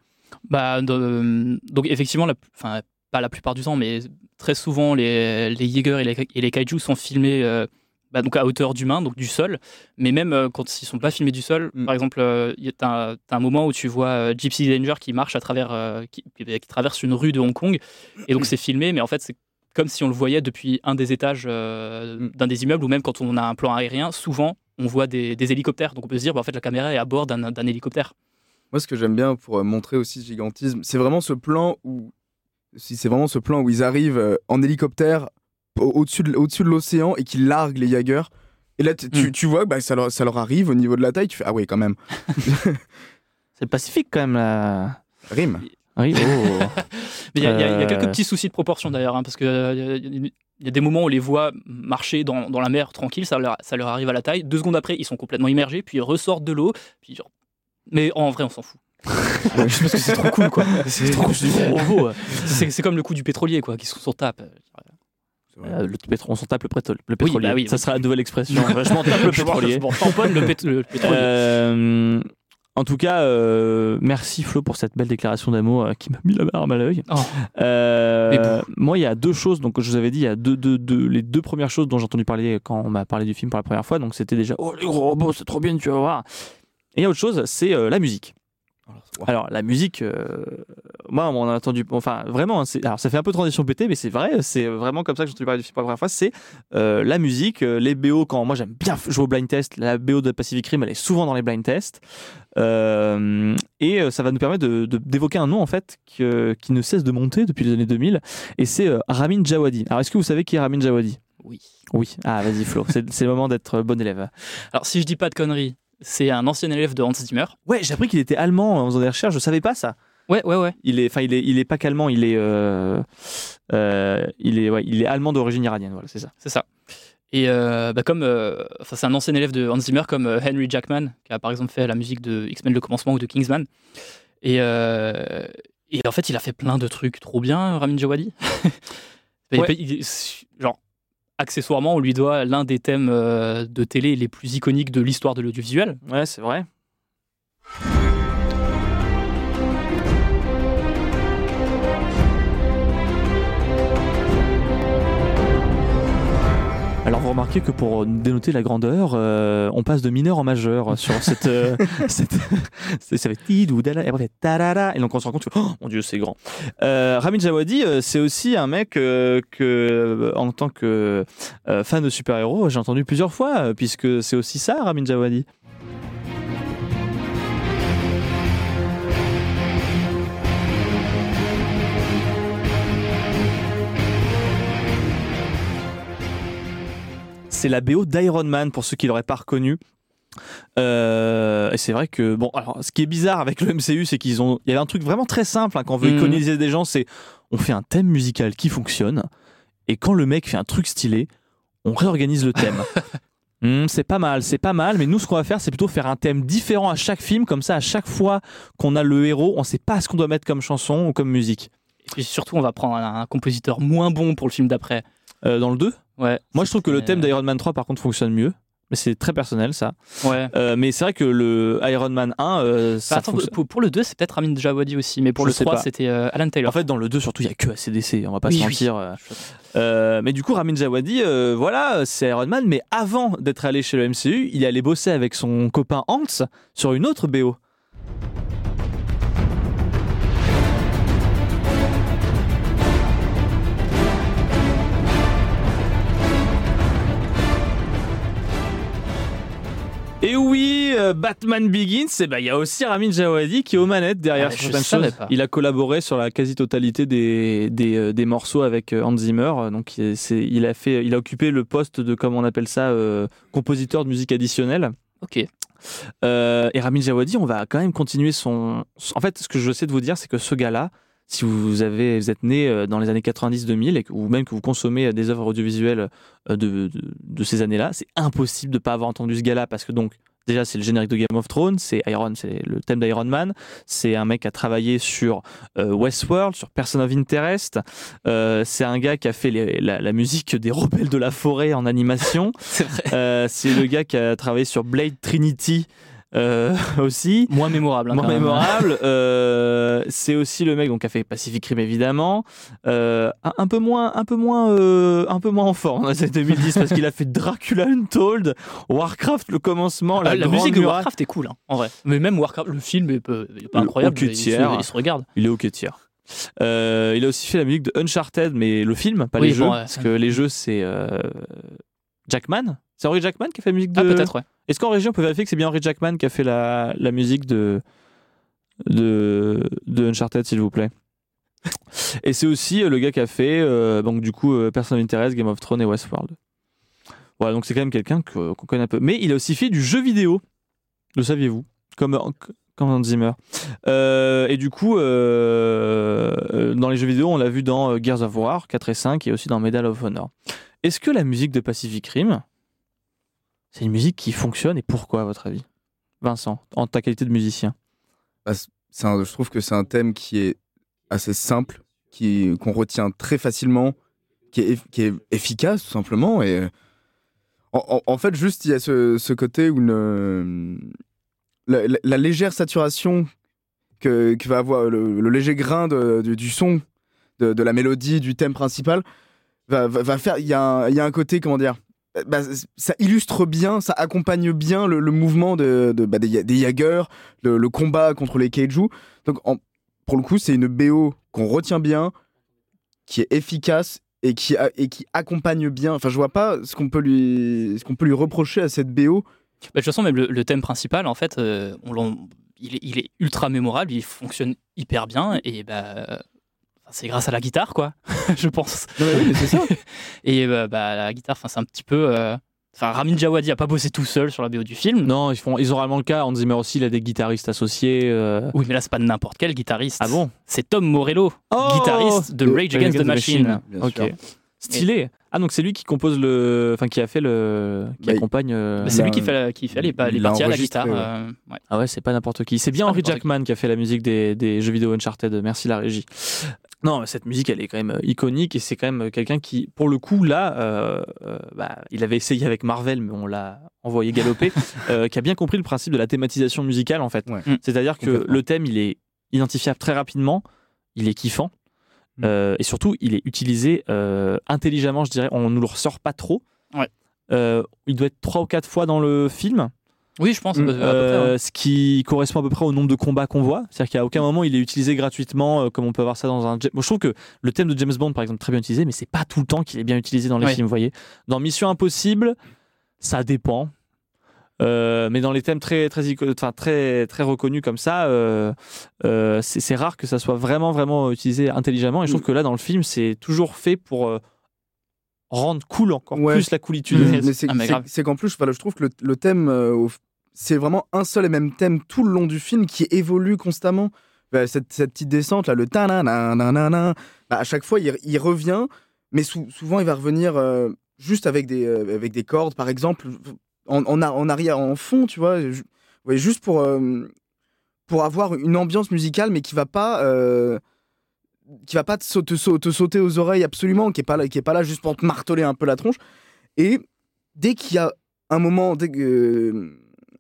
Speaker 5: Bah, donc effectivement, la, enfin, pas la plupart du temps, mais très souvent, les, les Jaeger et les, et les kaiju sont filmés bah, donc à hauteur d'humain, donc du sol. Mais même euh, quand ils sont pas filmés du sol,
Speaker 6: Mm.
Speaker 5: par exemple, euh, y a- un moment où tu vois euh, Gypsy Danger qui marche à travers, euh, qui, qui traverse une rue de Hong Kong, et donc c'est filmé, mais en fait c'est comme si on le voyait depuis un des étages
Speaker 6: Mm.
Speaker 5: d'un des immeubles, ou même quand on a un plan aérien, souvent on voit des, des hélicoptères. Donc on peut se dire, bah, en fait la caméra est à bord d'un hélicoptère.
Speaker 6: Moi, ce que j'aime bien pour montrer aussi ce gigantisme, c'est vraiment ce plan où, si c'est vraiment ce plan où ils arrivent en hélicoptère au-dessus de, au-dessus de l'océan et qu'ils larguent les Jaegers. Et là, tu,
Speaker 5: Mm.
Speaker 6: tu vois que bah, ça, leur, ça leur arrive au niveau de la taille. Tu fais ah ouais, quand même.
Speaker 4: C'est le Pacifique quand même là.
Speaker 6: Rime.
Speaker 4: Oui, oh.
Speaker 5: Mais il y, y y a quelques
Speaker 4: Euh.
Speaker 5: petits soucis de proportion d'ailleurs, hein, parce qu'il y, a- il y a des moments où on les voit marcher dans, dans la mer tranquille, ça leur, ça leur arrive à la taille. Deux secondes après, ils sont complètement immergés, puis ils ressortent de l'eau. Puis genre... Mais en vrai, on s'en fout. Juste parce que c'est trop cool, quoi. C'est trop cool. C'est c'est comme le coup du pétrolier, quoi, qui se sont tape.
Speaker 4: Euh, le pétro- on s'en tape le, le pétrolier.
Speaker 5: bah oui,
Speaker 4: ça
Speaker 5: oui.
Speaker 4: sera la nouvelle expression. je m'en tape le pétrolier.
Speaker 5: Je m'en tamponne le, pét- le pétrolier.
Speaker 4: Euh, En tout cas, euh, merci Flo pour cette belle déclaration d'amour euh, qui m'a mis la larme à l'œil.
Speaker 5: Oh.
Speaker 4: Euh,
Speaker 5: bon.
Speaker 4: moi, il y a deux choses. Donc, je vous avais dit, il y a deux, deux- deux- les deux premières choses dont j'ai entendu parler quand on m'a parlé du film pour la première fois. Donc, c'était déjà oh les gros robots, c'est trop bien, tu vas voir. Et il y a autre chose, c'est euh, la musique. Alors la musique, euh, moi on a entendu, enfin vraiment, hein, alors ça fait un peu transition pété, mais c'est vrai, c'est vraiment comme ça que j'ai entendu parler du film pour la première fois. C'est euh, la musique, euh, les BO. Quand moi j'aime bien jouer au blind test, la BO de Pacific Rim, elle est souvent dans les blind tests, et ça va nous permettre de- de- d'évoquer un nom en fait que- qui ne cesse de monter depuis les années 2000, et c'est Ramin Djawadi. Alors est-ce que vous savez qui est Ramin Djawadi?
Speaker 5: Oui.
Speaker 4: Oui. Ah vas-y Flo, c'est le moment d'être bon élève.
Speaker 5: Alors, si je dis pas de conneries, c'est un ancien élève de Hans Zimmer.
Speaker 4: Ouais, j'ai appris qu'il était allemand en faisant des recherches, je savais pas ça.
Speaker 5: Ouais, ouais, ouais.
Speaker 4: Il est, enfin, il est, il est pas qu'allemand, il est, euh, euh, il est, ouais, il est allemand d'origine iranienne, voilà, c'est ça.
Speaker 5: C'est ça. Et euh, bah, comme, enfin, c'est un ancien élève de Hans Zimmer comme Henry Jackman, qui a par exemple fait la musique de X-Men Le Commencement ou de Kingsman. Et, et en fait, il a fait plein de trucs trop bien, Ramin Djawadi.
Speaker 4: Ouais.
Speaker 5: genre, accessoirement, on lui doit l'un des thèmes euh, de télé les plus iconiques de l'histoire de l'audiovisuel.
Speaker 4: Ouais, c'est vrai. Alors vous remarquez que pour dénoter la grandeur, euh, on passe de mineur en majeur sur cette, euh, cette ça fait tidou dala et après tarara et donc on se rend compte que oh mon dieu c'est grand. Euh, Ramin Djawadi euh, c'est aussi un mec que en tant que fan de super-héros j'ai entendu plusieurs fois puisque c'est aussi ça Ramin Djawadi. C'est la BO d'Iron Man pour ceux qui l'auraient pas reconnu. Euh, et c'est vrai que bon, alors ce qui est bizarre avec le MCU, c'est qu'ils ont, il y avait un truc vraiment très simple hein, quand on veut
Speaker 5: Mhm.
Speaker 4: iconiser des gens, c'est on fait un thème musical qui fonctionne, et quand le mec fait un truc stylé, on réorganise le thème. Hmm, c'est pas mal, c'est pas mal, mais nous ce qu'on va faire, c'est plutôt faire un thème différent à chaque film, comme ça à chaque fois qu'on a le héros, on sait pas ce qu'on doit mettre comme chanson ou comme musique.
Speaker 5: Et puis surtout, on va prendre un, un compositeur moins bon pour le film d'après.
Speaker 4: Euh, dans le 2
Speaker 5: Ouais.
Speaker 4: Moi je trouve que le thème d'Iron Man 3 par contre fonctionne mieux, mais c'est très personnel ça.
Speaker 5: Ouais.
Speaker 4: Euh, mais c'est vrai que le Iron Man 1, euh, ça
Speaker 5: attends,
Speaker 4: fonctionne.
Speaker 5: pour, pour le 2, c'est peut-être Ramin Djawadi aussi, mais pour
Speaker 4: Je
Speaker 5: le
Speaker 4: sais
Speaker 5: 3,
Speaker 4: pas.
Speaker 5: c'était euh, Alan Taylor.
Speaker 4: En fait, dans le 2, surtout, il n'y a que ACDC, on va pas
Speaker 5: Oui,
Speaker 4: se mentir. mais du coup, Ramin Djawadi, voilà, c'est Iron Man, mais avant d'être allé chez le MCU, il allé bosser avec son copain Hans sur une autre BO. Et oui, euh, Batman Begins, eh ben, il y a aussi Ramin Djawadi qui est aux manettes derrière
Speaker 5: Ah,
Speaker 4: sur
Speaker 5: je
Speaker 4: certaines choses.
Speaker 5: pas.
Speaker 4: Il a collaboré sur la quasi-totalité des, des, euh, des morceaux avec euh, Hans Zimmer. Donc il, a fait, il a occupé le poste de, comme on appelle ça, compositeur de musique additionnelle.
Speaker 5: Ok.
Speaker 4: Et Ramin Djawadi, on va quand même continuer son- En fait, ce que je sais de vous dire, c'est que ce gars-là, si vous, avez, vous êtes né euh, dans les années 90-2000 et que- ou même que vous consommez euh, des œuvres audiovisuelles euh, de, de, de ces années-là, c'est impossible de ne pas avoir entendu ce gars-là parce que donc. Déjà, c'est le générique de Game of Thrones, c'est Iron, c'est le thème d'Iron Man. C'est un mec qui a travaillé sur euh, Westworld, sur Person of Interest. Euh, c'est un gars qui a fait les- la, la musique des Rebelles de la Forêt en animation. Euh, c'est le gars qui a travaillé sur Blade Trinity euh, aussi.
Speaker 5: Moins mémorable. hein,
Speaker 4: Moins mémorable. Euh, c'est aussi le mec donc, qui a fait Pacific Rim évidemment. Euh, un, un peu moins, un peu moins, un peu moins en forme. hein, C'est 2010 parce qu'il a fait Dracula Untold, Warcraft le commencement,
Speaker 5: Ah,
Speaker 4: la,
Speaker 5: la musique de. Warcraft est cool, hein, en vrai. Mais même Warcraft, le film est, peu- il est pas
Speaker 4: Le
Speaker 5: incroyable. il, se,
Speaker 4: tiers.
Speaker 5: il se regarde.
Speaker 4: Il est ok tiers. Euh, il a aussi fait la musique de Uncharted, mais le film, pas
Speaker 5: Oui,
Speaker 4: les
Speaker 5: bon,
Speaker 4: jeux,
Speaker 5: ouais.
Speaker 4: parce que les jeux c'est euh, Jackman? C'est Henry Jackman qui a fait la musique de.
Speaker 5: Ah, peut-être, ouais.
Speaker 4: Est-ce qu'en région on peut vérifier que c'est bien Henry Jackman qui a fait la, la musique de, de, de Uncharted, s'il vous plaît? Et c'est aussi euh, le gars qui a fait, euh, donc du coup, euh, Person of Interest, Game of Thrones et Westworld. Voilà, donc c'est quand même quelqu'un que- qu'on connaît un peu. Mais il a aussi fait du jeu vidéo, le saviez-vous? Comme, comme Hans Zimmer. Euh, et du coup, euh, euh, dans les jeux vidéo, on l'a vu dans euh, Gears of War 4 et 5 et aussi dans Medal of Honor. Est-ce que la musique de Pacific Rim, c'est une musique qui fonctionne et pourquoi, à votre avis? Vincent, en ta qualité de musicien.
Speaker 6: Un- je trouve que c'est un thème qui est assez simple, qu'on retient très facilement, qui est, efficace tout simplement. Et en, fait, juste il y a ce, côté où la, légère saturation que, va avoir le, léger grain de- du- son, de la mélodie, du thème principal, va, faire. Il y, y a un côté, comment dire euh, bah, ça illustre bien, ça accompagne bien le, mouvement de, bah, des, des le, combat contre les Kaiju. Donc, en- pour le coup, c'est une BO qu'on retient bien, qui est efficace et qui, et qui accompagne bien. Enfin, je vois pas ce qu'on peut lui, ce qu'on peut lui reprocher à cette BO.
Speaker 5: Bah, de toute façon, même le, thème principal, en fait, euh, il, est, ultra mémorable, il fonctionne hyper bien, et bah, c'est grâce à la guitare, quoi, je pense.
Speaker 6: Non, mais oui, mais c'est ça.
Speaker 5: Et euh, bah, la guitare, enfin, c'est un petit peu. euh, Enfin, Ramin Djawadi a pas bossé tout seul sur la BO du film.
Speaker 4: Non, ils, font, ils ont vraiment le cas. Hans Zimmer aussi, il a des guitaristes associés. euh.
Speaker 5: Oui, mais là, c'est pas n'importe quel guitariste.
Speaker 4: Ah bon?
Speaker 5: C'est Tom Morello,
Speaker 4: Oh
Speaker 5: guitariste de Rage Against the Machine.
Speaker 6: bien
Speaker 4: Ok.
Speaker 6: sûr.
Speaker 4: Stylé. Ah, donc c'est lui qui compose le. Enfin, qui a fait le. Qui
Speaker 6: Bah,
Speaker 4: accompagne. euh,
Speaker 5: Bah, c'est
Speaker 6: Il
Speaker 5: lui qui fait, qui fait les, les parties à la guitare.
Speaker 6: ouais.
Speaker 5: euh, ouais.
Speaker 4: Ah ouais, c'est pas n'importe qui. C'est bien Henry Jackman qui a fait la musique des, des jeux vidéo Uncharted. Merci la régie. Non, mais cette musique, elle est quand même euh, iconique et c'est quand même quelqu'un qui, pour le coup, là, euh, euh, bah, il avait essayé avec Marvel, mais on l'a envoyé galoper, euh, qui a bien compris le principe de la thématisation musicale, en fait.
Speaker 6: Ouais.
Speaker 4: C'est-à-dire que le thème, il est identifiable très rapidement, il est kiffant. Euh, et surtout, il est utilisé euh, intelligemment, je dirais. On nous le ressort pas trop.
Speaker 5: Ouais.
Speaker 4: Euh, il doit être trois ou quatre fois dans le film.
Speaker 5: Oui, je pense.
Speaker 6: Mm.
Speaker 5: à peu près, ouais.
Speaker 4: Ce qui correspond à peu près au nombre de combats qu'on voit. C'est-à-dire qu'à aucun moment il est utilisé gratuitement, euh, comme on peut avoir ça dans un. Moi, je trouve que le thème de James Bond, par exemple, très bien utilisé, mais c'est pas tout le temps qu'il est bien utilisé dans les
Speaker 5: Ouais.
Speaker 4: films. Vous voyez, dans Mission Impossible, ça dépend. Euh, mais dans les thèmes très très enfin, très très reconnus comme ça, euh, euh, c'est rare que ça soit vraiment vraiment utilisé intelligemment. Et je trouve que là dans le film, c'est toujours fait pour euh, rendre cool encore
Speaker 6: Ouais.
Speaker 4: plus la coolitude.
Speaker 6: Mais c'est
Speaker 5: Ah,
Speaker 6: c'est- qu'en plus, voilà, je trouve que le, le thème, euh, c'est vraiment un seul et même thème tout le long du film qui évolue constamment. Bah, cette, cette petite descente là, le ta bah, à chaque fois il, il revient, mais sou- souvent il va revenir euh, juste avec des, euh, avec des cordes, par exemple, en, en, en arrière, en fond, tu vois, juste pour, euh, pour avoir une ambiance musicale, mais qui va pas. euh, qui va pas te, sau- te sau- te sauter aux oreilles absolument, qui est pas là, qui est pas là juste pour te marteler un peu la tronche. Et dès qu'il y a un moment, dès que,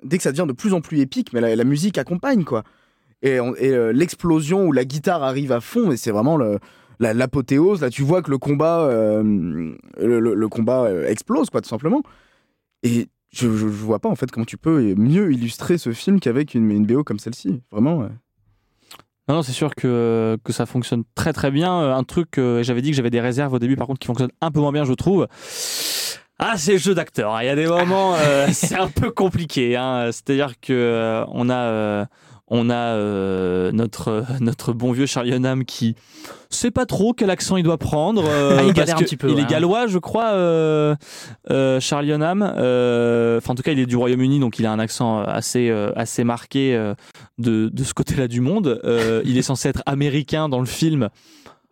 Speaker 6: dès que ça devient de plus en plus épique, mais la, musique accompagne quoi. Et, euh, l'explosion où la guitare arrive à fond, et c'est vraiment l'apothéose. Là, tu vois que le combat, le, combat explose quoi, tout simplement. Je, je, je vois pas en fait comment tu peux mieux illustrer ce film qu'avec une, une BO comme celle-ci. Vraiment. ouais.
Speaker 4: Non, non, c'est sûr que, que ça fonctionne très très bien. Euh, Un truc, euh, j'avais dit que j'avais des réserves au début, par contre, qui fonctionne un peu moins bien, je trouve. Ah, c'est le jeu d'acteur. hein. Il y a des moments, euh, c'est un peu compliqué. hein. C'est-à-dire que euh, on a, on a notre notre bon vieux Charlie Hunnam qui sait pas trop quel accent il doit prendre. euh,
Speaker 5: Ah, il
Speaker 4: parce
Speaker 5: galère un
Speaker 4: que
Speaker 5: petit peu,
Speaker 4: Il
Speaker 5: ouais,
Speaker 4: est gallois, je crois, euh, euh. Euh, Enfin, en tout cas, il est du Royaume-Uni, donc il a un accent assez euh, assez marqué euh, de de ce côté-là du monde. Euh, il est censé être américain dans le film.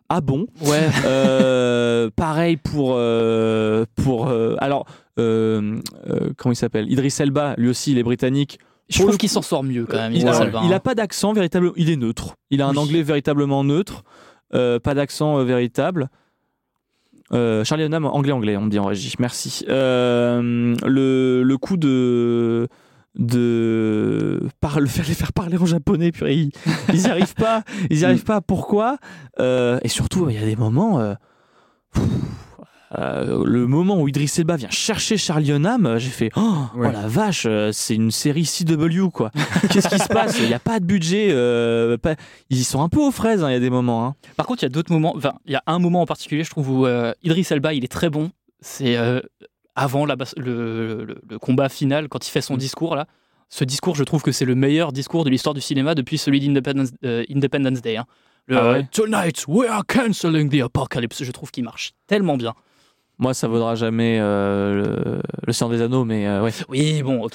Speaker 4: Ah bon?
Speaker 5: Ouais.
Speaker 4: Euh, pareil pour euh, pour euh, alors euh, euh, comment il s'appelle? Idris Elba lui aussi il est britannique
Speaker 5: Je trouve qu'il s'en sort mieux quand même.
Speaker 4: il, il
Speaker 5: hein.
Speaker 4: pas d'accent véritable il est neutre il a un
Speaker 5: Oui.
Speaker 4: anglais véritablement neutre euh, pas d'accent euh, véritable. Euh, Charlie Hunnam anglais anglais on me dit en régie. Merci. Euh, le, le coup de de par, le faire les faire parler en japonais puis ils, ils y arrivent pas. Ils y arrivent pas. Pourquoi? Euh, et surtout il y a des moments euh, pff, euh, le moment où Idris Elba vient chercher Charlie Hunnam, euh, j'ai fait oh,
Speaker 6: Ouais.
Speaker 4: oh la vache, euh, c'est une série CW quoi. Qu'est-ce qui se passe? Il n'y a pas de budget. euh, pas- Ils sont un peu aux fraises. hein, Il y a des moments. hein.
Speaker 5: Par contre, il y a d'autres moments. Enfin, il y a un moment en particulier, je trouve, où euh, Idris Elba, il est très bon. C'est avant la bas- le, le- le combat final, quand il fait son discours là. Ce discours, je trouve que c'est le meilleur discours de l'histoire du cinéma depuis celui d'Independence Independence Day. hein. Le,
Speaker 4: Ah ouais?
Speaker 5: Tonight, we are canceling the apocalypse. Je trouve qu'il marche tellement bien.
Speaker 4: Moi, ça vaudra jamais euh, le, le Seigneur des Anneaux, mais euh, ouais.
Speaker 5: Oui, bon, ok.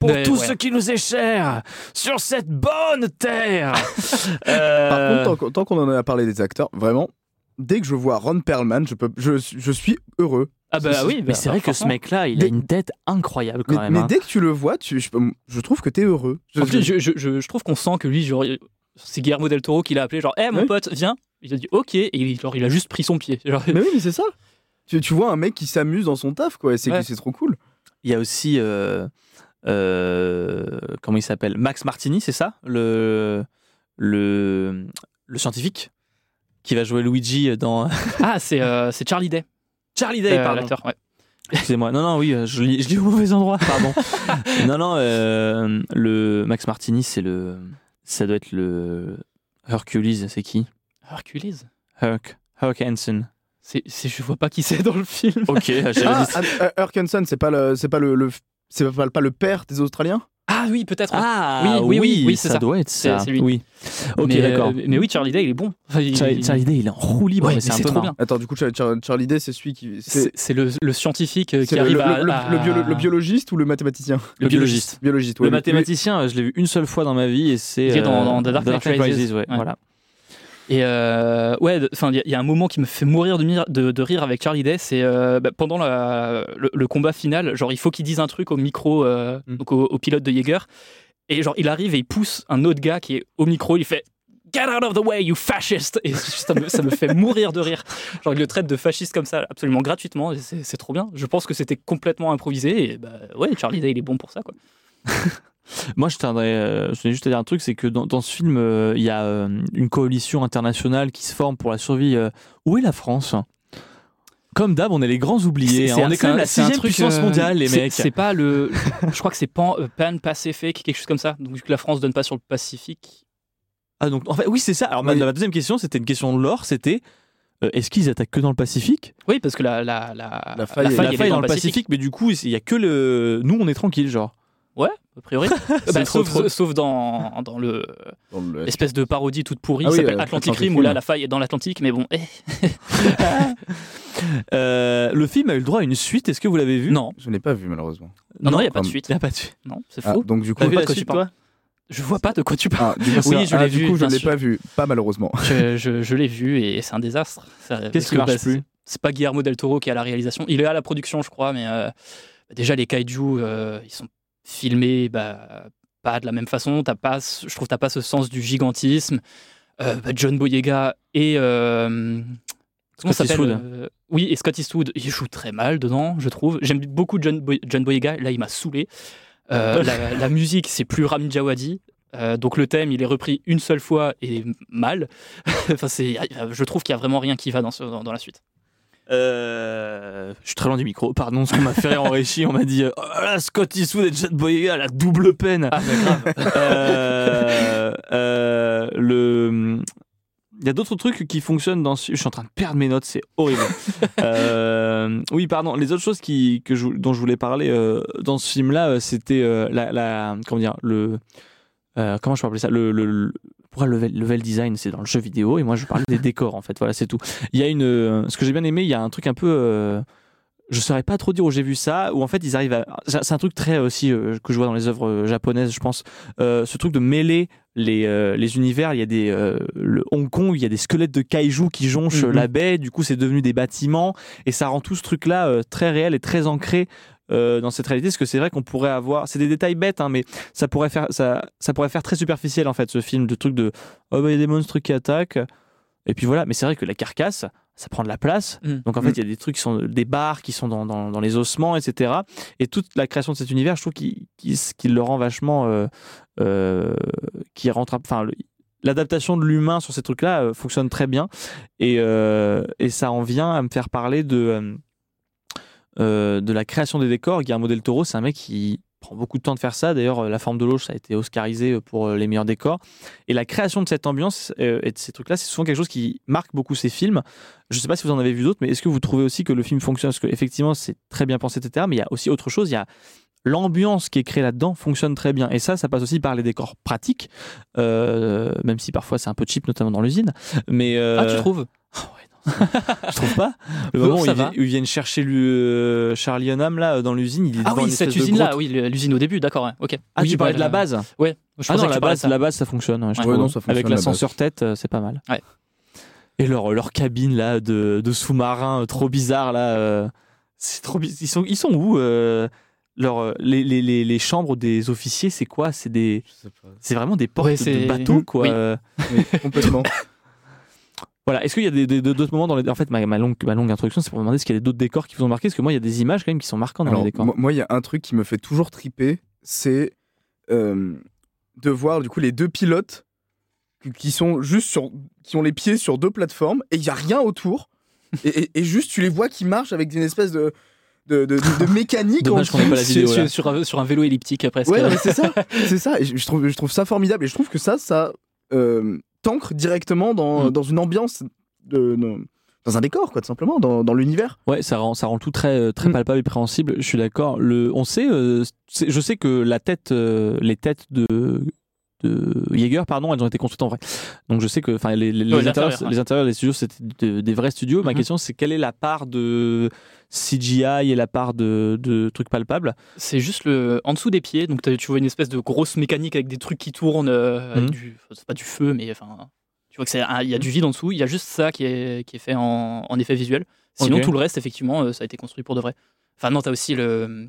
Speaker 4: Pour
Speaker 5: Mais,
Speaker 4: tout
Speaker 5: ouais.
Speaker 4: ce qui nous est cher sur cette bonne terre.
Speaker 6: Par
Speaker 4: Euh,
Speaker 6: contre, tant qu'on- en a parlé des acteurs, vraiment, dès que je vois Ron Perlman, je, peux, je, je suis heureux.
Speaker 5: Ah bah oui,
Speaker 4: mais
Speaker 5: bah,
Speaker 4: c'est vrai que ce mec-là, il a
Speaker 6: Mais-
Speaker 4: une tête incroyable quand
Speaker 6: Mais,
Speaker 4: même.
Speaker 6: mais
Speaker 4: hein.
Speaker 6: dès que tu le vois, tu, je, je trouve que t'es heureux. Je-
Speaker 5: En plus, je, je- je- je trouve qu'on sent que lui, genre, c'est Guillermo del Toro qui l'a appelé, genre, hé mon
Speaker 6: Ouais.
Speaker 5: pote, viens. Il a dit ok, et il, genre, il a juste pris son pied. Genre,
Speaker 6: Mais oui, mais c'est ça. Tu, tu vois un mec qui s'amuse dans son taf, quoi, c'est
Speaker 5: Ouais.
Speaker 6: c'est trop cool.
Speaker 4: Il y a aussi euh, euh, comment il s'appelle? Max Martini, c'est ça? Le, le, le scientifique qui va jouer Luigi dans
Speaker 5: Ah, c'est euh, c'est Charlie Day,
Speaker 4: Charlie Day,
Speaker 5: euh,
Speaker 4: pardon.
Speaker 5: l'acteur. ouais.
Speaker 4: Excusez-moi. Non, non, oui, je lis, je lis au mauvais endroit, pardon. non, non, euh, le Max Martini, c'est le. Ça doit être le. Hercules, c'est qui?
Speaker 5: Hercules?
Speaker 4: Herc. Herc Hansen.
Speaker 5: C'est, je vois pas qui c'est dans le film.
Speaker 4: Ok,
Speaker 6: Ah,
Speaker 4: dit.
Speaker 6: ah, euh, Hurkenson, c'est pas le, c'est pas le, le- c'est pas, pas le père des Australiens?
Speaker 5: Ah oui, peut-être.
Speaker 4: Ah,
Speaker 5: Oui, oui, oui, oui, c'est
Speaker 4: ça,
Speaker 5: ça.
Speaker 4: doit être
Speaker 5: C'est-
Speaker 4: ça.
Speaker 5: c'est lui.
Speaker 4: Oui. Ok,
Speaker 5: mais,
Speaker 4: d'accord.
Speaker 5: euh, mais oui, Charlie Day, il est bon. Enfin, il-
Speaker 4: Charlie, Charlie Day, il est en roue libre,
Speaker 5: Ouais,
Speaker 4: mais c'est
Speaker 5: trop bien.
Speaker 6: Attends, du coup, Char- Char- Charlie Day, c'est celui qui, c'est
Speaker 5: le, le scientifique euh, qui
Speaker 6: le,
Speaker 5: arrive
Speaker 6: le-
Speaker 5: à,
Speaker 6: le-
Speaker 5: à-
Speaker 6: le biolo- le biologiste ou le mathématicien?
Speaker 5: Le biologiste.
Speaker 6: Biologiste, ouais.
Speaker 4: Le mathématicien, je l'ai vu une seule fois dans ma vie et c'est.
Speaker 5: Il est dans-
Speaker 4: euh,
Speaker 5: dans The Dark Knight Rises.
Speaker 4: ouais,
Speaker 5: Ouais.
Speaker 4: Voilà.
Speaker 5: Et euh, ouais, enfin, il y, a- il y a un moment qui me fait mourir de, mire- de, de rire avec Charlie Day, c'est euh, bah, pendant la- le, le combat final, genre il faut qu'il dise un truc au micro, euh,
Speaker 4: Mm.
Speaker 5: donc au, au pilote de Jaeger, et genre il arrive et il pousse un autre gars qui est au micro, il fait Get out of the way, you fascist! Et ça me, ça me fait mourir de rire. Genre il le traite de fasciste comme ça, absolument gratuitement, c'est trop bien. Je pense que c'était complètement improvisé, et bah ouais, Charlie Day il est bon pour ça quoi.
Speaker 4: Moi, je tiendrais, euh, je tenais juste à dire un truc, c'est que dans, dans ce film, euh, il y a euh, une coalition internationale qui se forme pour la survie. euh, où est la France? Comme d'hab, on est les grands oubliés. hein. On est quand même la
Speaker 5: c'est
Speaker 4: sixième puissance
Speaker 5: euh,
Speaker 4: mondiale, les
Speaker 5: c'est-
Speaker 4: mecs.
Speaker 5: C'est pas le. Je crois que c'est Pan, Pan Pacific, quelque chose comme ça. Donc vu que la France donne pas sur le Pacifique.
Speaker 4: Ah donc, en fait, oui, c'est ça. Alors, ma,
Speaker 6: Oui.
Speaker 4: ma deuxième question, c'était une question de l'or. C'était euh, est-ce qu'ils attaquent que dans le Pacifique?
Speaker 5: Oui, parce que la, la, la,
Speaker 6: La faille est-
Speaker 4: La
Speaker 5: elle
Speaker 4: faille
Speaker 5: est
Speaker 4: dans le Pacifique, mais du coup, il y a que le. Nous, on est tranquille, genre.
Speaker 5: Ouais, a priori. Bah,
Speaker 4: trop,
Speaker 5: sauf,
Speaker 4: trop.
Speaker 5: sauf dans, dans le
Speaker 6: Dans le-
Speaker 5: espèce de parodie toute pourrie
Speaker 6: Ah
Speaker 5: qui
Speaker 6: oui,
Speaker 5: s'appelle
Speaker 6: euh,
Speaker 5: Atlantic
Speaker 6: Atlantic
Speaker 5: Rim où là la faille est dans l'Atlantique, mais bon. eh.
Speaker 4: Euh, le film a eu le droit à une suite. Est-ce que vous l'avez vu?
Speaker 5: Non,
Speaker 6: Je n'ai pas vu malheureusement.
Speaker 5: non, il n'y a pas de suite.
Speaker 4: Il n'y a pas de suite.
Speaker 5: Non, c'est
Speaker 6: Ah,
Speaker 5: faux.
Speaker 6: donc du coup,
Speaker 4: vu
Speaker 5: pas
Speaker 4: la
Speaker 5: de quoi
Speaker 4: suite,
Speaker 5: tu parles.
Speaker 4: toi
Speaker 5: Je vois pas de quoi tu parles.
Speaker 6: ah, du coup,
Speaker 5: Oui,
Speaker 6: ça-
Speaker 5: je l'ai
Speaker 6: ah,
Speaker 5: vu,
Speaker 6: Du coup, je l'ai pas vu, pas malheureusement.
Speaker 5: Je, je- je l'ai vu et c'est un désastre.
Speaker 4: Qu'est-ce qui
Speaker 5: que,
Speaker 4: marche
Speaker 5: bah,
Speaker 4: plus?
Speaker 5: C'est- C'est pas Guillermo del Toro qui est à la réalisation. Il est à la production, je crois, mais euh, déjà les kaiju, euh, ils sont filmés bah, pas de la même façon. T'as pas, je trouve que t'as pas ce sens du gigantisme. Euh, bah, John Boyega et euh, comment
Speaker 4: Scott
Speaker 5: s'appelle euh, Oui, et Scott Eastwood, il joue très mal dedans, je trouve. J'aime beaucoup John, Boy- John Boyega. Là, il m'a saoulé. Euh, la, la musique, c'est plus Ramin Djawadi. Euh, donc le thème, il est repris une seule fois et mal. enfin, je trouve qu'il y a vraiment rien qui va dans, ce- dans, dans la suite.
Speaker 4: Euh, je suis très loin du micro, pardon, ce qu'on m'a fait rire en régie, on m'a dit euh, oh là, Scott Eastwood et Jet Boyega, la double peine.
Speaker 5: Ah.
Speaker 4: Euh, euh, le... Il y a d'autres trucs qui fonctionnent dans ce... Je suis en train de perdre mes notes, c'est horrible. Euh, oui, pardon. Les autres choses qui, que je, dont je voulais parler dans ce film-là, c'était la, la- Comment dire le, Comment je peux appeler ça le, le, le- Pourquoi le level, level design, c'est dans le jeu vidéo, et moi je parle des décors, en fait. Voilà, c'est tout. Il y a une... euh, Ce que j'ai bien aimé, il y a un truc un peu... euh, je saurais pas trop dire où j'ai vu ça, où en fait ils arrivent à. C'est un truc très aussi euh, que je vois dans les œuvres euh, japonaises, je pense. Euh, ce truc de mêler les, euh, les univers. Il y a des. euh, le Hong Kong, il y a des squelettes de kaiju qui jonchent
Speaker 5: Mhm.
Speaker 4: la baie, du coup c'est devenu des bâtiments, et ça rend tout ce truc-là euh, très réel et très ancré. Euh, dans cette réalité, parce que c'est vrai qu'on pourrait avoir, c'est des détails bêtes, hein, mais ça pourrait faire, ça, ça pourrait faire très superficiel en fait, ce film de truc de, oh bah il y a des monstres qui attaquent, et puis voilà. Mais c'est vrai que la carcasse, ça prend de la place,
Speaker 5: Mm.
Speaker 4: donc en fait, il y a des trucs qui sont des barres qui sont dans, dans, dans les ossements, etc. Et toute la création de cet univers, je trouve qu'il qu'il le rend vachement, euh, euh, qui rentre, enfin, l'adaptation de l'humain sur ces trucs-là euh, fonctionne très bien, et, et ça en vient à me faire parler de euh, de la création des décors. Guillermo del Toro, c'est un mec qui prend beaucoup de temps de faire ça. D'ailleurs, euh, La forme de l'eau, ça a été oscarisé euh, pour les meilleurs décors. Et la création de cette ambiance et de ces trucs-là, c'est souvent quelque chose qui marque beaucoup ces films. Je ne sais pas si vous en avez vu d'autres, mais est-ce que vous trouvez aussi que le film fonctionne? Parce qu'effectivement, c'est très bien pensé, etc. Mais il y a aussi autre chose. Il y a l'ambiance qui est créée là-dedans fonctionne très bien. Et ça, ça passe aussi par les décors pratiques, même si parfois c'est un peu cheap, notamment dans l'usine. Mais
Speaker 5: Ah, tu trouves?
Speaker 4: Je trouve pas. Le moment où ils, où viennent chercher le, euh, Charlie Hunnam là dans l'usine, il est
Speaker 5: Ah oui, cette usine-là,
Speaker 4: grotte.
Speaker 5: oui, l'usine au début, d'accord, ouais, ok.
Speaker 4: Ah,
Speaker 5: Oui,
Speaker 4: tu parlais
Speaker 5: bah,
Speaker 4: de la
Speaker 5: le-
Speaker 4: base
Speaker 5: Ouais, je
Speaker 4: Ah non,
Speaker 5: que
Speaker 4: la
Speaker 5: tu parlais de
Speaker 4: base,
Speaker 5: ça.
Speaker 4: la base, ça fonctionne. ouais, je
Speaker 5: Ouais.
Speaker 4: trouve.
Speaker 6: Ouais, non, ça fonctionne,
Speaker 4: Avec l'ascenseur tête, euh, c'est pas mal.
Speaker 5: Ouais.
Speaker 4: Et leur, leur cabine là de, de sous-marin euh, trop bizarre là, euh, c'est trop bizarre. Ils sont, ils sont où euh, leur, euh, les, les, les, les chambres des officiers, c'est quoi? C'est des, c'est vraiment des portes
Speaker 5: Ouais,
Speaker 4: de bateaux quoi.
Speaker 5: Oui.
Speaker 4: Euh,
Speaker 6: Oui, complètement.
Speaker 4: Voilà. Est-ce qu'il y a des- des- d'autres moments dans les... En fait, ma, ma longue, ma longue introduction, c'est pour me demander s'il y a d'autres décors qui vous ont marqué, parce que moi, il y a des images quand même qui sont marquantes dans
Speaker 6: Alors,
Speaker 4: les décors.
Speaker 6: moi, moi, il y a un truc qui me fait toujours triper, c'est euh, de voir du coup les deux pilotes qui- sont juste sur, qui ont les pieds sur deux plateformes et il y a rien autour et, et- et juste tu les vois qui marchent avec une espèce de de, de, de- de mécanique en
Speaker 4: Dommage qu'on ait pas la vidéo,
Speaker 5: sur, un, sur un vélo elliptique presque.
Speaker 6: Ouais, c'est ça, c'est ça. Et je, je trouve, je trouve ça formidable. Et je trouve que ça, ça euh, t'ancre directement dans,
Speaker 4: Mm.
Speaker 6: dans une ambiance, de, de- dans un décor, quoi, tout simplement, dans, dans l'univers.
Speaker 4: Ouais, ça rend, ça rend tout très, euh, très
Speaker 6: Mm.
Speaker 4: palpable et préhensible. Je suis d'accord. Le, on sait, euh, je sais que la tête, euh, les têtes de, de Jaeger, pardon, elles ont été construites en vrai. Donc je sais que, enfin, les, les, les intérieurs,
Speaker 5: ouais.
Speaker 4: les intérieurs des studios, c'était de- des vrais studios. Ma
Speaker 5: Mhm.
Speaker 4: question, c'est quelle est la part de CGI et la part de, de trucs palpables
Speaker 5: C'est juste le en dessous des pieds, donc tu vois une espèce de grosse mécanique avec des trucs qui tournent, euh, avec
Speaker 4: Mhm.
Speaker 5: du, pas du feu, mais enfin, tu vois que c'est un- il y a du vide en dessous. Il y a juste ça qui est, qui est fait en, en effet visuel. Sinon tout le reste, effectivement, euh, ça a été construit pour de vrai. Enfin non, t'as aussi le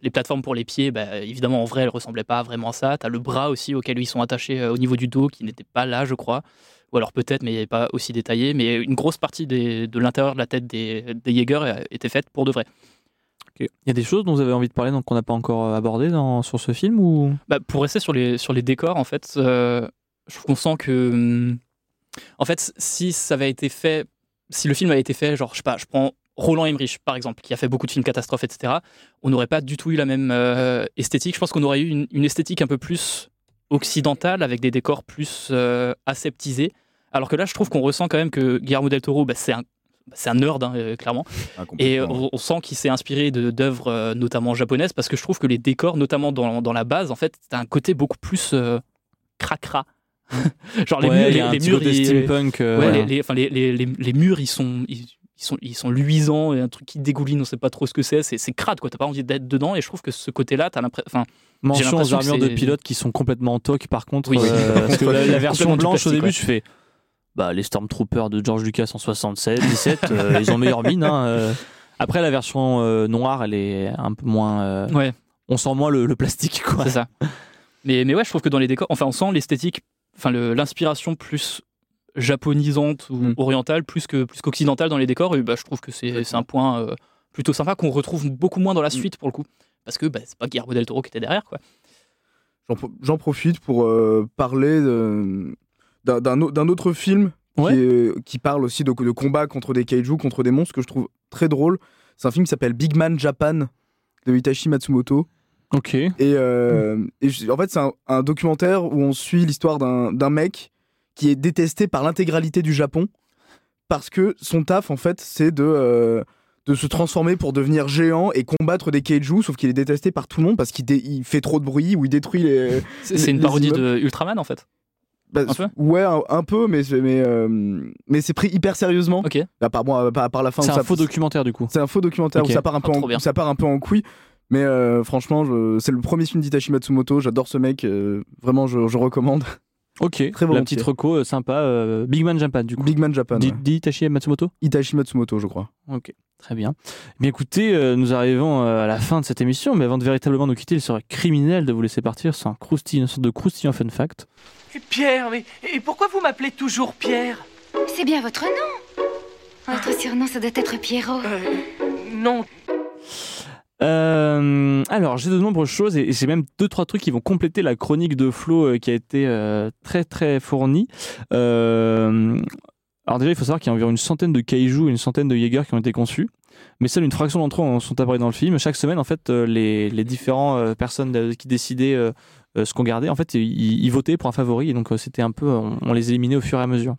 Speaker 5: les plateformes pour les pieds, bah, évidemment en vrai elles ressemblaient pas vraiment à ça. T'as le bras aussi auquel ils sont attachés euh, au niveau du dos qui n'était pas là, je crois. Ou alors peut-être, mais pas aussi détaillé. Mais une grosse partie des- de l'intérieur de la tête des, des Jaeger était faite pour de vrai.
Speaker 4: Il y a des choses dont vous avez envie de parler, donc qu'on n'a pas encore euh, abordé dans, sur ce film ou?
Speaker 5: Bah, pour rester sur les, sur les décors, en fait, euh, je trouve qu'on sent que. hum, En fait, si ça avait été fait. Si le film avait été fait, genre, je sais pas, je prends Roland Emmerich, par exemple, qui a fait beaucoup de films catastrophes, etc., on n'aurait pas du tout eu la même euh, esthétique. Je pense qu'on aurait eu une, une esthétique un peu plus occidentale, avec des décors plus euh, aseptisés. Alors que là, je trouve qu'on ressent quand même que Guillermo del Toro, bah, c'est un. bah, C'est un nerd, hein, euh, clairement. Et on, on sent qu'il s'est inspiré de- d'œuvres euh, notamment japonaises parce que je trouve que les décors, notamment dans, dans la base, en fait, t'as un côté beaucoup plus euh, cracra. Genre les
Speaker 4: Ouais,
Speaker 5: murs, les,
Speaker 4: a un
Speaker 5: les
Speaker 4: petit
Speaker 5: murs, ils-
Speaker 4: steampunk.
Speaker 5: ouais, les, enfin, murs, ils sont, ils, ils sont, ils sont luisants et un truc qui dégouline, on sait pas trop ce que c'est. C'est c'est crade, quoi. T'as pas envie d'être dedans. Et je trouve que ce côté-là, t'as l'impression. Enfin,
Speaker 4: Mention aux armures de
Speaker 5: c'est-
Speaker 4: pilotes qui sont complètement en toc par contre.
Speaker 5: Oui.
Speaker 4: euh, parce que la, la version blanche au début,
Speaker 5: ouais.
Speaker 4: je fais. Bah, les Stormtroopers de George Lucas en 67, 17, euh, ils ont meilleure mine. hein, euh. Après, la version euh, noire, elle est un peu moins. euh,
Speaker 5: ouais,
Speaker 4: On sent moins le, le plastique, quoi.
Speaker 5: c'est ça. Mais, mais ouais, je trouve que dans les décors, enfin, on sent l'esthétique, enfin, le- l'inspiration plus japonisante ou
Speaker 6: Mm.
Speaker 5: orientale plus que plus qu'occidentale dans les décors. Et bah, je trouve que c'est c'est un point euh, plutôt sympa qu'on retrouve beaucoup moins dans la suite pour le coup. Parce que bah, c'est pas Guillermo del Toro qui était derrière, quoi.
Speaker 6: J'en pro- J'en profite pour euh, parler de- d'un d'un au- d'un autre film
Speaker 4: Ouais.
Speaker 6: qui, est- qui parle aussi de, de combat contre des kaiju, contre des monstres, que je trouve très drôle. C'est un film qui s'appelle Big Man Japan de Hitachi Matsumoto.
Speaker 4: Ok.
Speaker 6: Et, euh, et je- en fait, c'est un, un documentaire où on suit l'histoire d'un mec qui est détesté par l'intégralité du Japon parce que son taf, en fait, c'est de, euh, de se transformer pour devenir géant et combattre des kaiju, sauf qu'il est détesté par tout le monde parce qu'il fait trop de bruit ou il détruit les.
Speaker 5: C'est une parodie de Ultraman en fait.
Speaker 6: Bah,
Speaker 5: Un peu
Speaker 6: ouais, un, un peu, mais, c'est- mais, euh, mais c'est pris hyper sérieusement.
Speaker 5: Ok.
Speaker 6: À part, bon, à part- à part la fin.
Speaker 4: C'est un
Speaker 6: ça-
Speaker 4: faux documentaire, du coup.
Speaker 6: C'est un faux documentaire où ça part un peu,
Speaker 5: Oh,
Speaker 6: en, ça part un peu en couille. Mais euh, franchement, c'est le premier film d'Itachi Matsumoto. J'adore ce mec. euh, vraiment, je, je recommande.
Speaker 4: Ok.
Speaker 6: Très
Speaker 4: La
Speaker 6: volontiers.
Speaker 4: petite reco euh, sympa. euh, Big Man Japan, du coup.
Speaker 6: Big Man Japan.
Speaker 4: Dit
Speaker 6: ouais.
Speaker 4: Itachi Matsumoto?
Speaker 6: Itachi Matsumoto, je crois.
Speaker 4: Ok, très bien. Bien écoutez, euh, nous arrivons euh, à la fin de cette émission, mais avant de véritablement nous quitter, il serait criminel de vous laisser partir sans un croustillant, une sorte de croustillant fun fact.
Speaker 10: Pierre, mais et pourquoi vous m'appelez toujours Pierre?
Speaker 11: C'est bien votre nom. Votre surnom, ça doit être Pierrot.
Speaker 10: Euh, Non,
Speaker 4: Euh, alors, j'ai de nombreuses choses et, j'ai même deux trois trucs qui vont compléter la chronique de Flo euh, qui a été euh, très très fournie. Euh, alors déjà, il faut savoir qu'il y a environ une centaine de kaiju et une centaine de Jaeger qui ont été conçus, mais seule une fraction d'entre eux en sont apparus dans le film. Chaque semaine, en fait, euh, les, euh, personnes qui décidaient ce qu'on gardait, en fait, ils, votaient pour un favori et donc euh, c'était un peu, on, les éliminait au fur et à mesure.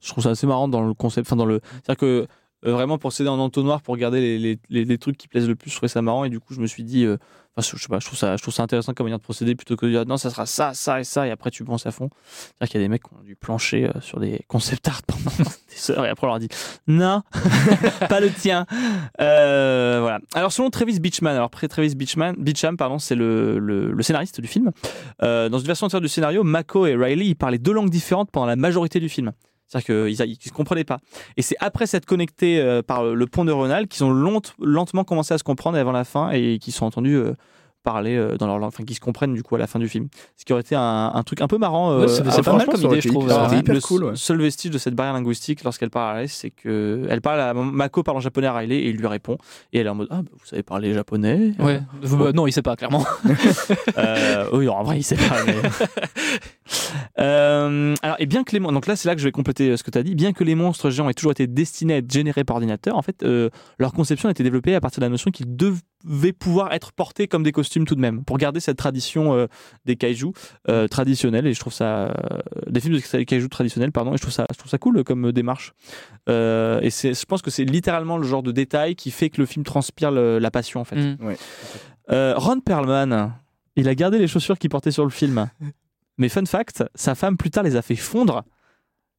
Speaker 4: Je trouve ça assez marrant dans le concept, enfin dans le, c'est-à-dire que euh, vraiment pour céder en entonnoir pour garder les, les, les- les trucs qui plaisent le plus je trouvais ça marrant et du coup je me suis dit euh, je, trouve ça intéressant comme manière de procéder plutôt que de dire non ça sera ça ça et ça et après tu penses à fond. C'est à dire qu'il y a des mecs qui ont dû plancher euh, sur des concept art pendant des heures et après on leur dit non pas le tien. Euh, voilà. Alors selon Travis Beachman alors après Travis Beachman Beacham pardon c'est le scénariste du film. Euh, dans une version entière du scénario Mako et Riley ils parlaient deux langues différentes pendant la majorité du film c'est-à-dire qu'ils ne se comprenaient pas. Et c'est après s'être connectés euh, par le pont neuronal qu'ils ont lentement commencé à se comprendre avant la fin et qu'ils se sont entendus euh, parler euh, dans leur langue, enfin qui se comprennent du coup à la fin du film. Ce qui aurait été un, un truc un peu marrant.
Speaker 5: Ouais, c'est- pas mal comme idée, je trouve.
Speaker 6: hyper- hyper
Speaker 4: le
Speaker 6: cool, ouais.
Speaker 4: seul vestige de cette barrière linguistique lorsqu'elle parle à Riley, c'est que elle parle à Mako parle en japonais à Riley et il lui répond et elle est en mode ah bah, vous savez parler japonais?
Speaker 5: Ouais. Bah, non, il sait pas, clairement.
Speaker 4: Oui en vrai il sait pas mais... Euh, alors et bien que les mon- donc là c'est là que je vais compléter euh, ce que tu as dit. Bien que les monstres géants aient toujours été destinés à être générés par ordinateur en fait euh, leur conception a été développée à partir de la notion qu'ils devaient pouvoir être portés comme des costumes tout de même pour garder cette tradition euh, des kaiju euh, traditionnels. Et je trouve ça euh, des films de kaiju traditionnels pardon et je trouve ça je trouve ça cool comme démarche. Euh, et c'est je pense que c'est littéralement le genre de détail qui fait que le film transpire le- la passion en fait.
Speaker 5: Mm.
Speaker 4: euh, Ron Perlman, il a gardé les chaussures qu'il portait sur le film. Mais fun fact, sa femme plus tard les a fait fondre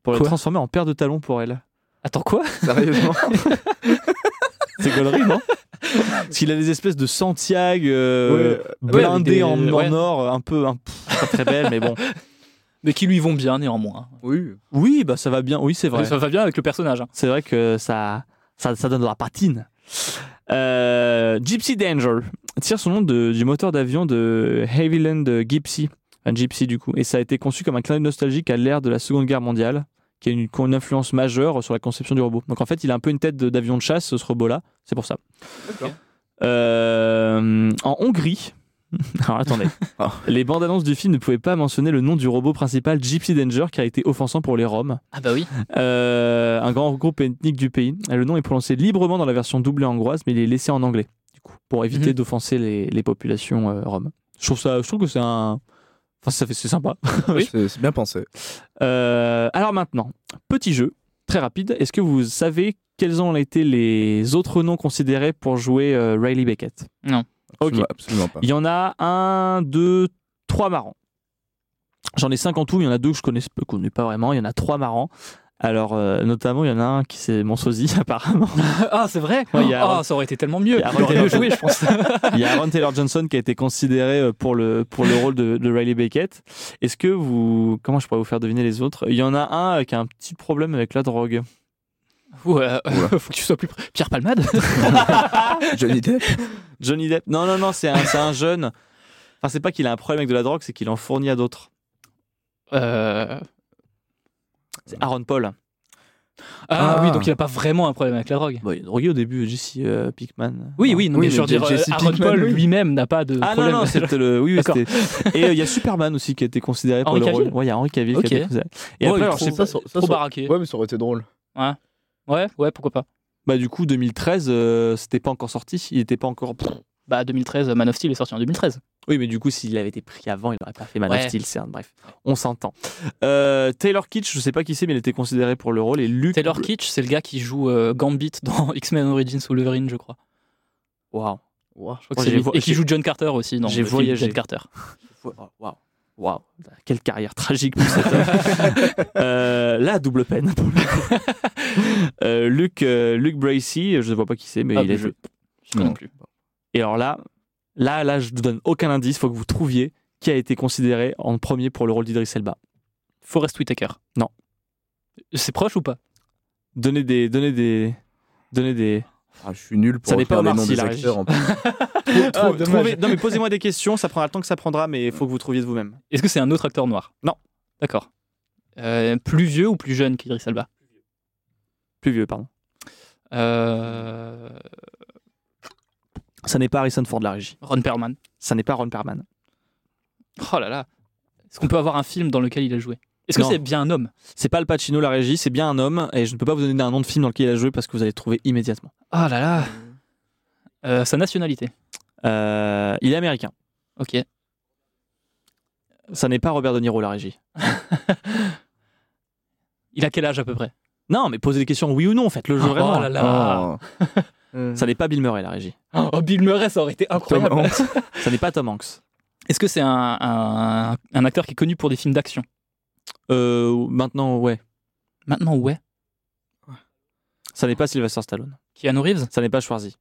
Speaker 4: pour les
Speaker 5: Quoi
Speaker 4: transformer en paire de talons pour elle.
Speaker 5: Attends, quoi
Speaker 6: Sérieusement
Speaker 4: C'est gaulerie, non Parce qu'il a des espèces de Santiago euh,
Speaker 6: Ouais.
Speaker 5: Ouais,
Speaker 4: en,
Speaker 5: avec des-
Speaker 4: en
Speaker 5: ouais.
Speaker 4: or, un peu, un, pff, pas très belles, mais bon.
Speaker 5: Mais qui lui vont bien, néanmoins.
Speaker 6: Oui.
Speaker 4: Oui, bah ça va bien. Oui, c'est vrai.
Speaker 5: Ça va bien avec le personnage. hein.
Speaker 4: C'est vrai que ça, ça, ça donne de la patine. Euh, Gypsy Danger tire son nom de- du moteur d'avion de Havilland Gypsy, un Gypsy du coup, et ça a été conçu comme un clin d'œil nostalgique à l'ère de la Seconde Guerre mondiale, qui a une, une influence majeure sur la conception du robot. Donc en fait, il a un peu une tête d'avion de chasse, ce robot-là, c'est pour ça.
Speaker 6: D'accord.
Speaker 4: Euh, en Hongrie, alors attendez,
Speaker 6: Ah.
Speaker 4: les bandes annonces du film ne pouvaient pas mentionner le nom du robot principal Gypsy Danger, qui a été offensant pour les Roms.
Speaker 5: Ah bah oui.
Speaker 4: Euh, un grand groupe ethnique du pays. Le nom est prononcé librement dans la version doublée hongroise, mais il est laissé en anglais, du coup, pour éviter
Speaker 5: Mhm.
Speaker 4: d'offenser les, les populations euh, roms. Je trouve ça, je trouve que c'est un, enfin ça fait, c'est sympa.
Speaker 5: Oui.
Speaker 6: C'est c'est bien pensé.
Speaker 4: Euh, alors maintenant, petit jeu très rapide. Est-ce que vous savez quels ont été les autres noms considérés pour jouer euh, Riley Beckett? Ok.
Speaker 6: Absolument, absolument pas.
Speaker 4: Il y en a un, deux, trois marrants. J'en ai cinq en tout, il y en a deux que je connais, que je connais pas vraiment, il y en a trois marrants. Alors, euh, notamment, il y en a un qui c'est mon sosie, apparemment.
Speaker 5: Ah, c'est vrai
Speaker 4: Ouais,
Speaker 5: Ah, ça aurait été tellement mieux.
Speaker 4: il y a
Speaker 5: Il aurait mieux joué, je pense.
Speaker 4: Il y a Aaron Taylor Johnson qui a été considéré euh, pour le, pour le rôle de, de Riley Beckett. Est-ce que vous. Comment je pourrais vous faire deviner les autres? Il y en a un euh, qui a un petit problème avec la drogue.
Speaker 5: Ouais, euh, faut que tu sois plus. Pierre Palmade
Speaker 6: Johnny Depp
Speaker 4: Johnny Depp Non, non, non, c'est un, c'est un jeune. Enfin, c'est pas qu'il a un problème avec de la drogue, c'est qu'il en fournit à d'autres.
Speaker 5: Euh,
Speaker 4: C'est Aaron Paul.
Speaker 5: Ah,
Speaker 6: Ah.
Speaker 5: oui, donc il a pas vraiment un problème avec la drogue.
Speaker 4: Bon, il est drogué au début, Jesse euh, Pinkman.
Speaker 5: Oui, oui, non,
Speaker 6: Oui,
Speaker 5: mais je veux dire,
Speaker 6: Jesse
Speaker 5: euh, Aaron
Speaker 6: Pinkman,
Speaker 5: Paul
Speaker 6: oui.
Speaker 5: lui-même n'a pas de
Speaker 4: Ah
Speaker 5: problème.
Speaker 4: non, non, c'était le. Oui, oui. Et euh, il y a Superman aussi qui a été considéré pour le rôle. Ouais, il y a Henry Cavill qui a été considéré. Et
Speaker 5: Ouais,
Speaker 4: après, alors, je sais pas-
Speaker 6: ça, ça,
Speaker 5: trop baraqué.
Speaker 6: Ouais, mais ça aurait été drôle.
Speaker 5: Ouais, ouais, pourquoi pas.
Speaker 4: bah, du coup, 2013, euh, c'était pas encore sorti. Il était pas encore.
Speaker 5: Bah 2013, Man of Steel est sorti en 2013.
Speaker 4: Oui, mais du coup, s'il avait été pris avant, il n'aurait pas fait Man of. Steel, c'est un- Bref, on s'entend. Euh, Taylor Kitsch, je sais pas qui c'est, mais il était considéré pour le rôle. Et Luke.
Speaker 5: Taylor Kitsch, c'est le gars qui joue euh, Gambit dans X-Men Origins Wolverine, je crois.
Speaker 4: Waouh. Vo-
Speaker 5: Et qui joue John Carter aussi
Speaker 4: j'ai voyagé.
Speaker 5: John Carter.
Speaker 4: Waouh. Waouh. Quelle carrière tragique pour cet homme. euh, là, double peine. Pour. Euh, Luke, euh, Luke Bracey, je ne vois pas qui c'est, mais
Speaker 5: Ah,
Speaker 4: il est.
Speaker 5: je- Je sais
Speaker 6: Non.
Speaker 5: non plus.
Speaker 4: Et alors là, là, là, je ne donne aucun indice. Il faut que vous trouviez qui a été considéré en premier pour le rôle d'Idris Elba.
Speaker 5: Forrest Whitaker.
Speaker 4: Non.
Speaker 5: C'est proche ou pas?
Speaker 4: Donnez des, donnez des, donnez des.
Speaker 6: Ah, je suis nul pour
Speaker 4: Ça n'est pas
Speaker 6: les noms des acteurs.
Speaker 4: régie.
Speaker 6: en plus.
Speaker 4: Trou-
Speaker 5: dommage.
Speaker 4: trouvez- non mais posez-moi des questions. Ça prendra le temps que ça prendra, mais il faut que vous trouviez de vous-même.
Speaker 5: Est-ce que c'est un autre acteur noir?
Speaker 4: Non.
Speaker 5: D'accord. Euh, plus vieux ou plus jeune qu'Idris Elba?
Speaker 4: Plus vieux, pardon.
Speaker 5: Euh,
Speaker 4: Ça n'est pas Harrison Ford la régie.
Speaker 5: Ron Perlman.
Speaker 4: Ça n'est pas Ron Perlman.
Speaker 5: Oh là là. Est-ce qu'on peut avoir un film dans lequel il a joué? Est-ce que c'est bien un homme?
Speaker 4: C'est pas Al Pacino la régie, c'est bien un homme et je ne peux pas vous donner un nom de film dans lequel il a joué parce que vous allez le trouver immédiatement.
Speaker 5: Oh là là. Euh, sa nationalité.
Speaker 4: Euh, il est américain.
Speaker 5: Ok.
Speaker 4: Ça n'est pas Robert De Niro la régie.
Speaker 5: Il a quel âge à peu près?
Speaker 4: Non, mais posez des questions oui ou non, faites-le jeu
Speaker 5: Oh
Speaker 4: vraiment.
Speaker 5: là là.
Speaker 6: Oh.
Speaker 4: Ça n'est pas Bill Murray la régie.
Speaker 5: Oh, Bill Murray, ça aurait été
Speaker 6: Tom
Speaker 5: incroyable.
Speaker 6: Hanks.
Speaker 4: Ça n'est pas Tom Hanks.
Speaker 5: Est-ce que c'est un, un- un acteur qui est connu pour des films d'action?
Speaker 4: Euh, maintenant, ouais.
Speaker 5: Maintenant, ouais.
Speaker 4: Ça n'est pas Sylvester Stallone.
Speaker 5: Keanu Reeves?
Speaker 4: Ça n'est pas Schwarzy.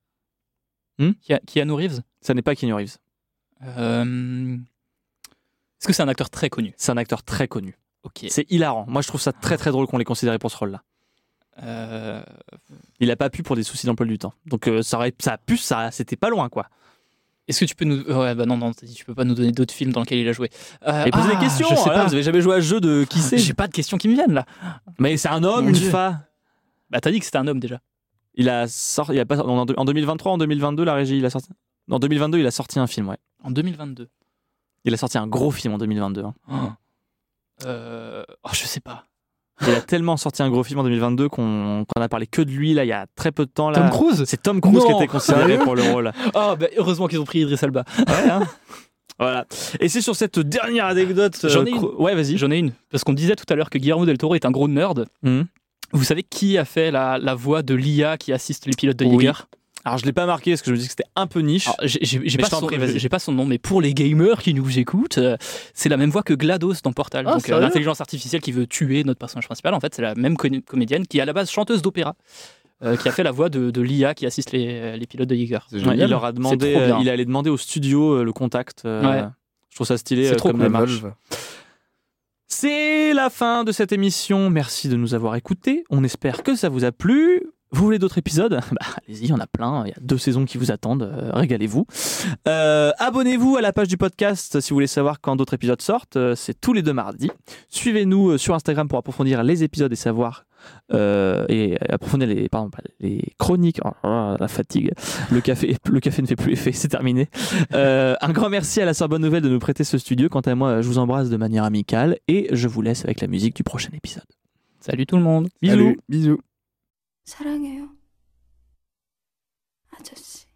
Speaker 5: Kia- Keanu Reeves?
Speaker 4: Ça n'est pas Keanu Reeves.
Speaker 5: Euh, Est-ce que c'est un acteur très connu?
Speaker 4: C'est un acteur très connu.
Speaker 5: Ok.
Speaker 4: C'est hilarant. Moi, je trouve ça très très drôle qu'on l'ait considéré pour ce rôle-là.
Speaker 5: Euh,
Speaker 4: Il a pas pu pour des soucis d'emploi du temps. Donc euh, ça aurait, ça a pu, ça, c'était pas loin quoi.
Speaker 5: Est-ce que tu peux nous. Ouais, bah non, non, tu peux pas nous donner d'autres films dans lesquels il a joué. Euh,
Speaker 4: Et posez
Speaker 5: ah,
Speaker 4: des questions.
Speaker 5: Je sais
Speaker 4: voilà,
Speaker 5: pas.
Speaker 4: Vous avez jamais joué à ce jeu de qui c'est
Speaker 5: J'ai pas de questions qui me viennent là.
Speaker 4: Mais c'est un homme,
Speaker 5: Mon
Speaker 4: une femme.
Speaker 5: Bah, t'as dit que c'était un homme déjà.
Speaker 4: Il a sorti. Il a pas, en en 2023, en 2022, la régie, il a sorti. En 2022, il a sorti un film, ouais.
Speaker 5: En 2022.
Speaker 4: Il a sorti un gros film en 2022. hein.
Speaker 5: Euh... Oh, je sais pas.
Speaker 4: Il a tellement sorti un gros film en 2022 qu'on qu'on a parlé que de lui là il y a très peu de temps là.
Speaker 5: Tom Cruise
Speaker 4: C'est Tom Cruise qui était considéré pour le rôle.
Speaker 5: Ah, bah heureusement qu'ils ont pris Idris Elba.
Speaker 4: Ouais, hein. voilà. Et c'est sur cette dernière anecdote. euh,
Speaker 5: J'en ai une.
Speaker 4: Ouais, vas-y.
Speaker 5: J'en ai une. Parce qu'on disait tout à l'heure que Guillermo del Toro est un gros nerd.
Speaker 4: Mhm.
Speaker 5: Vous savez qui a fait la, la voix de l'IA qui assiste les pilotes de
Speaker 4: Oui. Alors je l'ai pas marqué parce que je me dis que c'était un peu niche.
Speaker 5: J'ai pas, pas son nom, mais pour les gamers qui nous écoutent, euh, c'est la même voix que GLaDOS dans Portal.
Speaker 6: Ah,
Speaker 5: donc euh, l'intelligence artificielle qui veut tuer notre personnage principal. En fait, c'est la même co- comédienne qui est à la base chanteuse d'opéra. euh, qui a fait la voix de, de l'IA qui assiste les, les pilotes de Jaeger.
Speaker 4: Ouais, il leur a demandé, euh, il allait demander au studio euh, le contact. euh,
Speaker 5: Ouais.
Speaker 4: Je trouve ça stylé.
Speaker 5: C'est
Speaker 4: euh,
Speaker 5: trop
Speaker 4: comme
Speaker 5: cool.
Speaker 4: démarche. C'est la fin de cette émission. Merci de nous avoir écoutés. On espère que ça vous a plu. Vous voulez d'autres épisodes bah, Allez-y, il y en a plein. Il y a deux saisons qui vous attendent. Euh, Régalez-vous. Euh, Abonnez-vous à la page du podcast si vous voulez savoir quand d'autres épisodes sortent. Euh, C'est tous les deux mardis. Suivez-nous sur Instagram pour approfondir les épisodes et savoir euh, et approfondir les, pardon, pas les chroniques. Oh la fatigue. Le café, le café ne fait plus effet. C'est terminé. Euh, un grand merci à la Soeur Bonne Nouvelle de nous prêter ce studio. Quant à moi, je vous embrasse de manière amicale et je vous laisse avec la musique du prochain épisode.
Speaker 5: Salut tout le monde.
Speaker 4: Bisous.
Speaker 6: Salut, bisous.
Speaker 11: 사랑해요. 아저씨.